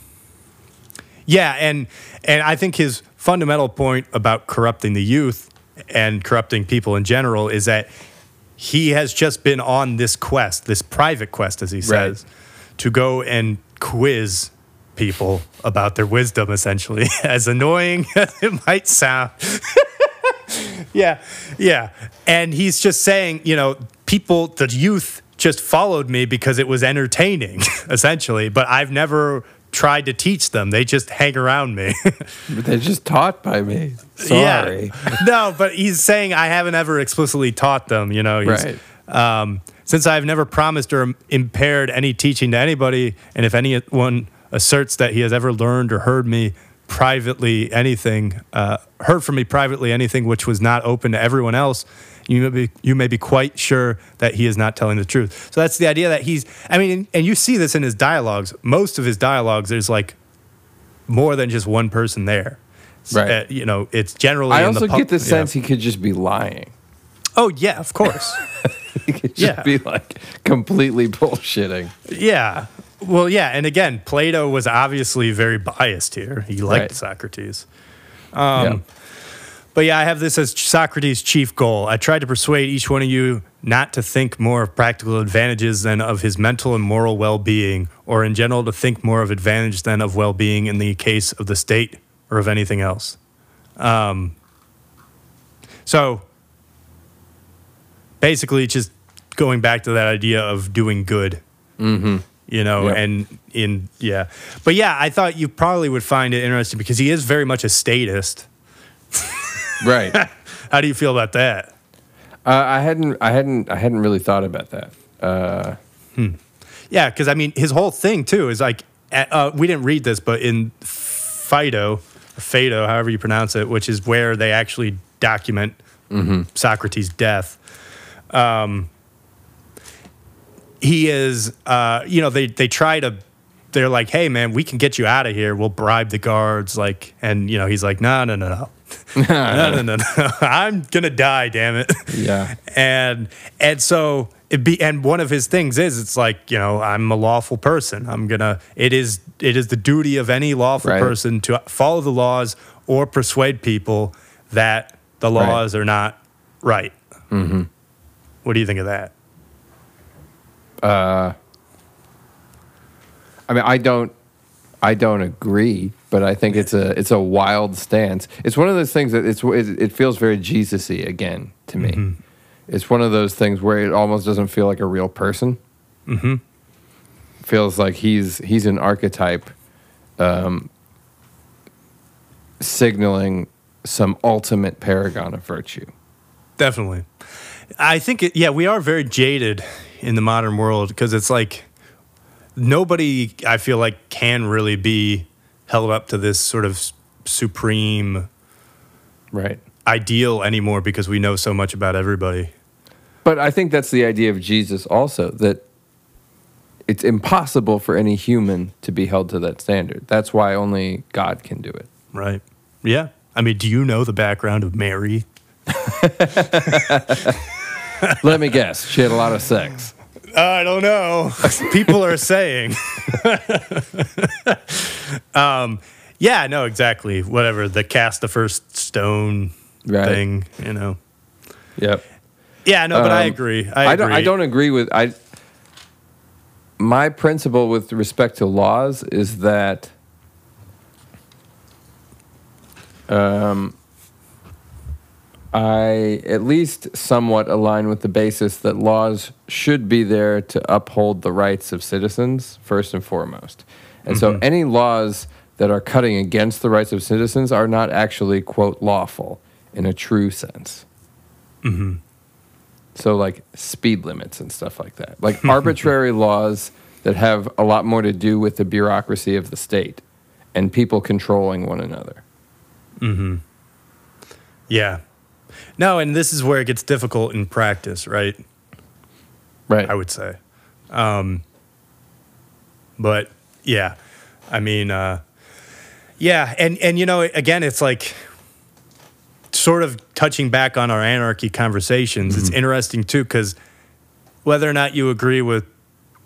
yeah, and and I think his fundamental point about corrupting the youth and corrupting people in general is that he has just been on this quest, this private quest, as he says, to go and quiz people about their wisdom, essentially, as annoying as it might sound. yeah, yeah. And he's just saying, you know, people, the youth just followed me because it was entertaining, essentially, but I've never tried to teach them. They just hang around me. They're just taught by me. Sorry. Yeah. no, but he's saying I haven't ever explicitly taught them, you know. He's, Right. Um, since I've never promised or impaired any teaching to anybody, and if anyone asserts that he has ever learned or heard me privately anything, uh, heard from me privately anything which was not open to everyone else, you may be you may be quite sure that he is not telling the truth. So that's the idea that he's. I mean, and you see this in his dialogues. Most of his dialogues, there's like more than just one person there. Right. Uh, you know, it's generally. I also the pub- get the sense he could just be lying. Oh yeah, of course. He could just Yeah. be like completely bullshitting. yeah, Well, yeah, and again, Plato was obviously very biased here. He liked Right. Socrates. yeah. But yeah, I have this as Socrates' chief goal. I tried to persuade each one of you not to think more of practical advantages than of his mental and moral well being, or in general to think more of advantage than of well being in the case of the state or of anything else. Um, so basically, just going back to that idea of doing good. Mm-hmm. You know, Yep. and in, yeah. But yeah, I thought you probably would find it interesting because he is very much a statist. Right. How do you feel about that? Uh, I hadn't, I hadn't, I hadn't really thought about that. Uh, Yeah, because I mean, his whole thing too is like, uh, we didn't read this, but in or Phaedo, however you pronounce it, which is where they actually document Socrates' death. Um, he is, uh, you know, they they try to. They're like, "Hey, man, we can get you out of here. We'll bribe the guards." Like, and you know, he's like, "No, no, no, no, no, no, no, no. I'm gonna die. Damn it." yeah. and and so it be and one of his things is it's like you know i'm a lawful person i'm gonna it is it is the duty of any lawful Right. person to follow the laws or persuade people that the Right. laws are not right mm-hmm. what do you think of that Uh, I mean, I don't, I don't agree, but I think it's a, it's a wild stance. It's one of those things that it's, it, feels very Jesus-y again to me. It's one of those things where it almost doesn't feel like a real person. Mm-hmm. Feels like he's he's an archetype, um, signaling some ultimate paragon of virtue. definitely i think it, yeah we are very jaded in the modern world because it's like nobody i feel like can really be held up to this sort of supreme Right. ideal anymore because we know so much about everybody. But I think that's the idea of Jesus also that it's impossible for any human to be held to that standard. That's why only God can do it. Right. Yeah. I mean, do you know the background of Mary? Let me guess. She had a lot of sex. I don't know. People are saying. um, yeah, no, exactly. Whatever. The cast the first stone Right. thing, you know. Yep. Yeah, no, but I Um, agree. I, I don't. I agree. don't agree with. I. My principle with respect to laws is that. Um. I at least somewhat align with the basis that laws should be there to uphold the rights of citizens first and foremost. And so any laws that are cutting against the rights of citizens are not actually quote lawful in a true sense. Mm-hmm. So, like speed limits and stuff like that. Like arbitrary laws that have a lot more to do with the bureaucracy of the state and people controlling one another. Mm-hmm. Yeah. No, and this is where it gets difficult in practice, right? Right. I would say. Um, but yeah, I mean, uh, yeah, and and you know, again, it's like sort of touching back on our anarchy conversations. It's interesting too because whether or not you agree with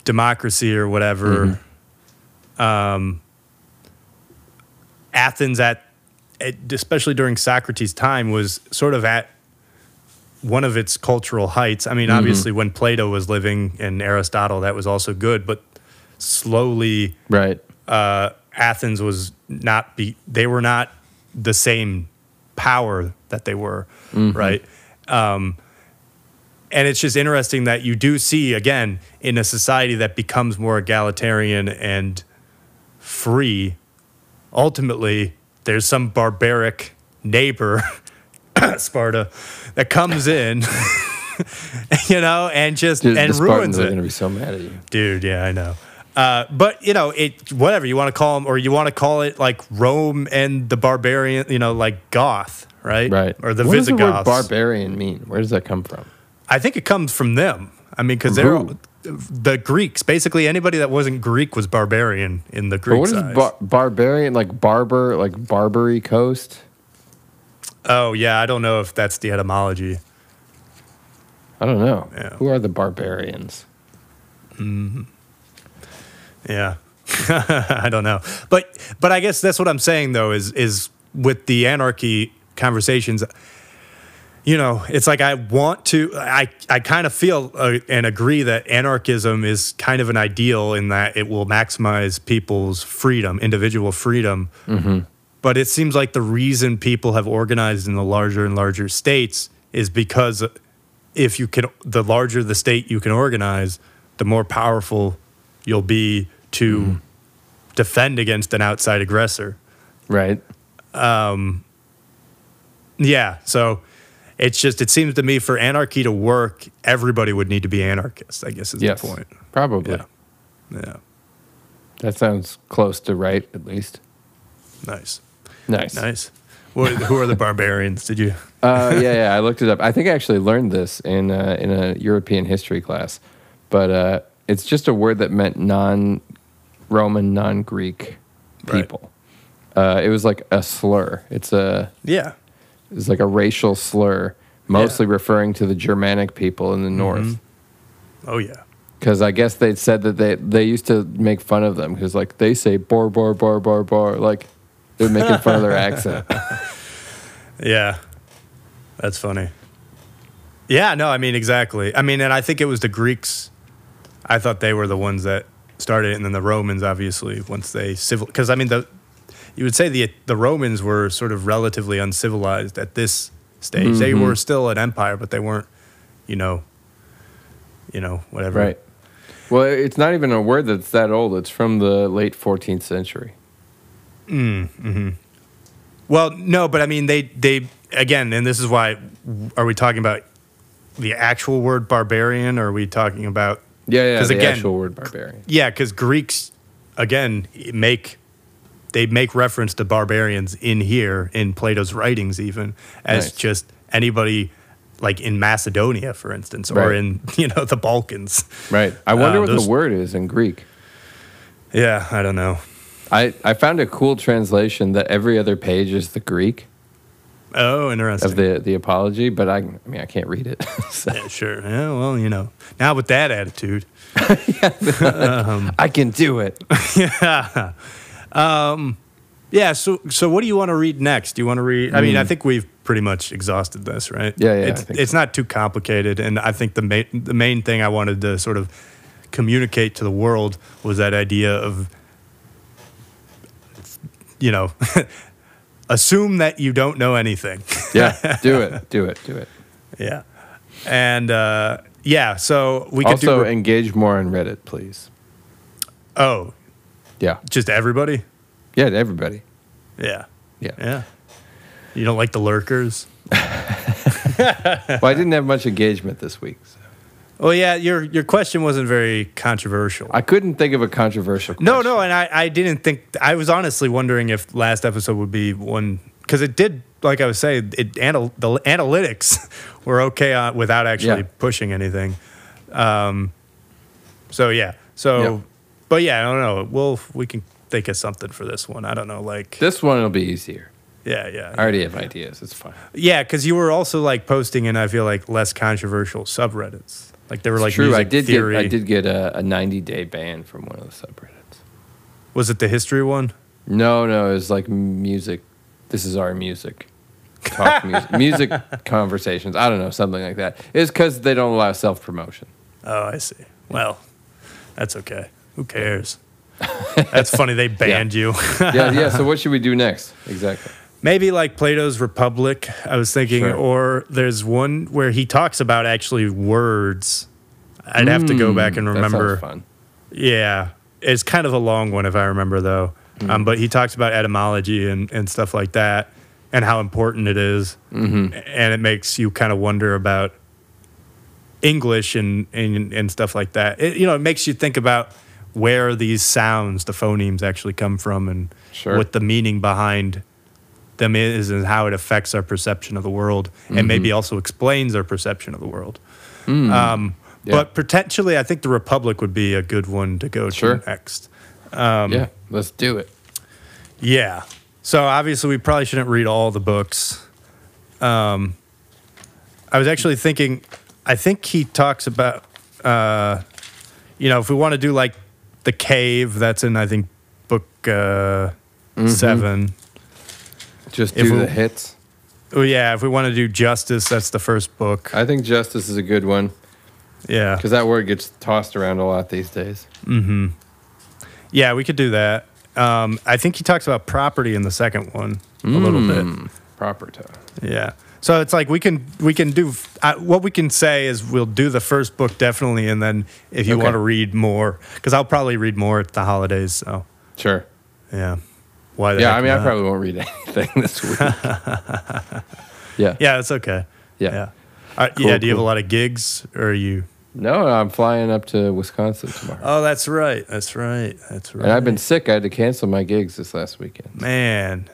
democracy or whatever, um, Athens at, at especially during Socrates' time was sort of at one of its cultural heights. I mean, obviously, when Plato was living and Aristotle, that was also good, but slowly, right. uh, Athens was not be they were not the same power that they were, right? Um, and it's just interesting that you do see again in a society that becomes more egalitarian and free. Ultimately, there's some barbaric neighbor, Sparta, that comes in, you know, and just Dude, and the ruins Spartans are going to be so mad at you. dude. Yeah, I know. Uh, but you know, it whatever you want to call them, or you want to call it like Rome and the barbarian, you know, like Goth, right? Right. Or the what does the word Visigoths. barbarian mean? Where does that come from? I think it comes from them. I mean, because they're Who? the Greeks. Basically, anybody that wasn't Greek was barbarian in the But Greek what is bar- barbarian? Like barber? Like Barbary Coast? Oh yeah, I don't know if that's the etymology. I don't know. Yeah. Who are the barbarians? Yeah. I don't know. But but I guess that's what I'm saying though is is with the anarchy conversations you know, it's like I want to I I kind of feel uh, and agree that anarchism is kind of an ideal in that it will maximize people's freedom, individual freedom. But it seems like the reason people have organized in the larger and larger states is because if you can the larger the state you can organize, the more powerful you'll be to hmm. defend against an outside aggressor. Right. Um, yeah, so it's just it seems to me for anarchy to work, everybody would need to be anarchist, I guess is Yes. the point. Probably. Yeah, yeah, That sounds close to right, at least. nice, Nice. nice. What, who are the barbarians? Did you? Uh, yeah, yeah. I looked it up. I think I actually learned this in uh, in a European history class, but uh, it's just a word that meant non-Roman, non-Greek Right. people. Uh, it was like a slur. It's a Yeah, it's like a racial slur, mostly referring to the Germanic people in the north. oh yeah, Because I guess they'd said that they they used to make fun of them because like they say bar bar bar bar bar like they're making fun of their accent. yeah. That's funny. Yeah, no, I mean exactly. I mean, and I think it was the Greeks. I thought they were the ones that started it, and then the Romans, obviously, once they civil. Because I mean, the you would say the the Romans were sort of relatively uncivilized at this stage. They Mm-hmm. were still an empire, but they weren't, you know, you know, whatever. Right. Well, it's not even a word that's that old. It's from the late 14th century. Well, no, but I mean, they they again, and this is why. Are we talking about the actual word barbarian, or are we talking about Yeah, yeah. The again- actual word barbarian. Yeah, because Greeks, again, make they make reference to barbarians in here in Plato's writings, even as Nice. just anybody like in Macedonia, for instance, or Right. in you know the Balkans. Right. I wonder Uh, what those- the word is in Greek. Yeah, I don't know. I, I found a cool translation that every other page is the Greek Oh, interesting. of the, the apology, but I, I mean, I can't read it. So, yeah, sure. Yeah, well, you know, now with that attitude, um, I can do it. yeah. Um, yeah. So, so what do you want to read next? Do you want to read? I mean, I hmm. think we've pretty much exhausted this, right? Yeah, yeah, It's, it's not too complicated, and I think the main the main thing I wanted to sort of communicate to the world was that idea of, you know, assume that you don't know anything. Yeah, do it. Do it. Do it. yeah, and uh, yeah. So we could also, do. engage more on Reddit, please. oh, Yeah. just everybody. Yeah, to everybody. Yeah, Yeah. yeah. You don't like the lurkers? Well, I didn't have much engagement this week. So. Well, yeah, your your question wasn't very controversial. I couldn't think of a controversial question. no, no, and I, I didn't think I was honestly wondering if last episode would be one because it did, like I was saying, it anal, the analytics were okay on, without actually Yeah. pushing anything. Um, so yeah, so Yeah. but yeah, I don't know. We'll we can think of something for this one. I don't know, like This one will be easier. yeah, yeah, I already have ideas. It's fine. yeah, because you were also like posting in I feel like less controversial subreddits. Like they were like true. I did theory. get I did get a, a 90 day ban from one of the subreddits. Was it the history one? No, no, it was like music. This is our music. Talk music, music conversations. I don't know, something like that. It's because they don't allow self promotion. Oh, I see. Well, that's okay. Who cares? That's funny. They banned you. Yeah, yeah. So what should we do next? Exactly. Maybe like Plato's Republic. I was thinking, Sure. or there's one where he talks about actually words. I'd have to go back and Mm, remember. Yeah, it's kind of a long one if I remember though. Mm. Um, but he talks about etymology and, and stuff like that, and how important it is. Mm-hmm. and it makes you kind of wonder about English and and, and stuff like that. It, you know, it makes you think about where these sounds, the phonemes, actually come from, and Sure. what the meaning behind them is, and how it affects our perception of the world, and maybe Mm-hmm. also explains our perception of the world. Mm. Um, Yeah. But potentially, I think the Republic would be a good one to go Sure. to next. Um, yeah, let's do it. Yeah. So obviously, we probably shouldn't read all the books. Um, I was actually thinking, I think he talks about, uh, you know, if we want to do like the cave. That's in I think book uh, Mm-hmm. seven. Just do we- the hits. Oh yeah, if we want to do justice, that's the first book. I think justice is a good one Yeah, because that word gets tossed around a lot these days. Hmm. yeah, we could do that. Um, I think he talks about property in the second one a little bit. Mm, Proper time. Yeah. So it's like we can we can do uh, what we can say is we'll do the first book definitely, and then if you Okay. want to read more, because I'll probably read more at the holidays. So Sure. yeah, why? Yeah, I mean, I probably won't read anything this week. yeah. Yeah, it's okay. Yeah. Yeah. Uh, Cool, yeah. Do you have a lot of gigs, or are you? No, I'm flying up to Wisconsin tomorrow. Oh, that's right. That's right. That's right. And I've been sick. I had to cancel my gigs this last weekend. man.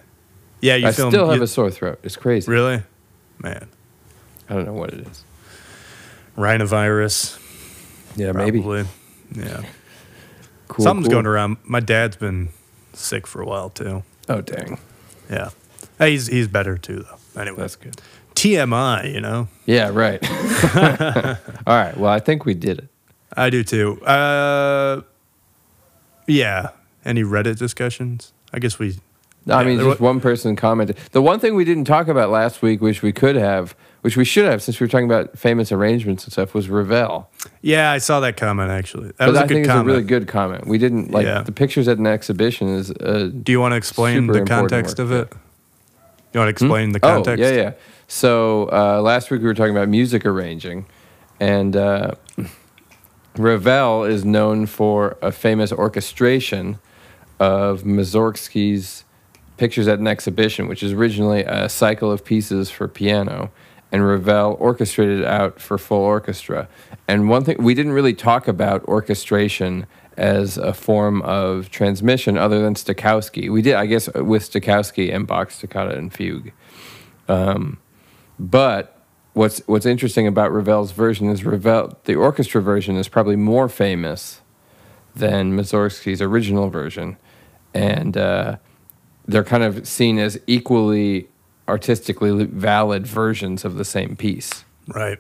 Yeah, you I still have you- a sore throat. It's crazy. really, man. I don't know what it is. Rhinovirus. Yeah, maybe. Yeah. Cool, Something's cool. going around. My dad's been sick for a while too. Oh, dang. Yeah. Hey, He's he's better too though. Anyway, That's good. TMI, you know. Yeah, right. All right. Well, I think we did it. I do too. Uh yeah. Any Reddit discussions? I guess we I Yeah, mean, just wa- one person commented. The one thing we didn't talk about last week, which we could have, which we should have, since we were talking about famous arrangements and stuff, was Ravel. Yeah, I saw that comment actually. That But was a I good think comment. it's a really good comment. We didn't like Yeah. the pictures at an exhibition is. Do you want to explain the context of it? You want to explain the context? Oh, yeah, yeah. So uh, last week we were talking about music arranging, and uh, Ravel is known for a famous orchestration of Mussorgsky's Pictures at an Exhibition, which is originally a cycle of pieces for piano, and Ravel orchestrated out for full orchestra. And one thing we didn't really talk about orchestration as a form of transmission other than Stokowski. We did, I guess, with Stokowski and Bach's Toccata and Fugue. But what's what's interesting about Ravel's version is Ravel the orchestra version is probably more famous than Mussorgsky's original version, and uh, they're kind of seen as equally artistically valid versions of the same piece. Right.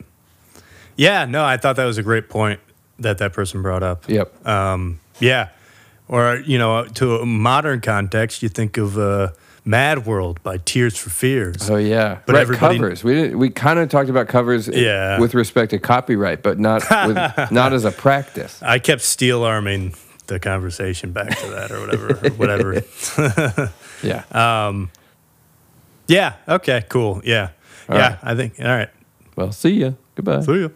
Yeah, no, I thought that was a great point that that person brought up. Yep. Um, yeah. Or, you know, to a modern context, you think of uh, Mad World by Tears for Fears. Oh yeah, But right, everybody- covers. We didn't, we kind of talked about covers Yeah. with respect to copyright, but not with, not as a practice. I kept steel arming the conversation back to that or whatever. or whatever. Yeah. Uh, Yeah. Okay. Cool. Yeah. All yeah. right. I think. All right. well, see ya. Goodbye. See ya.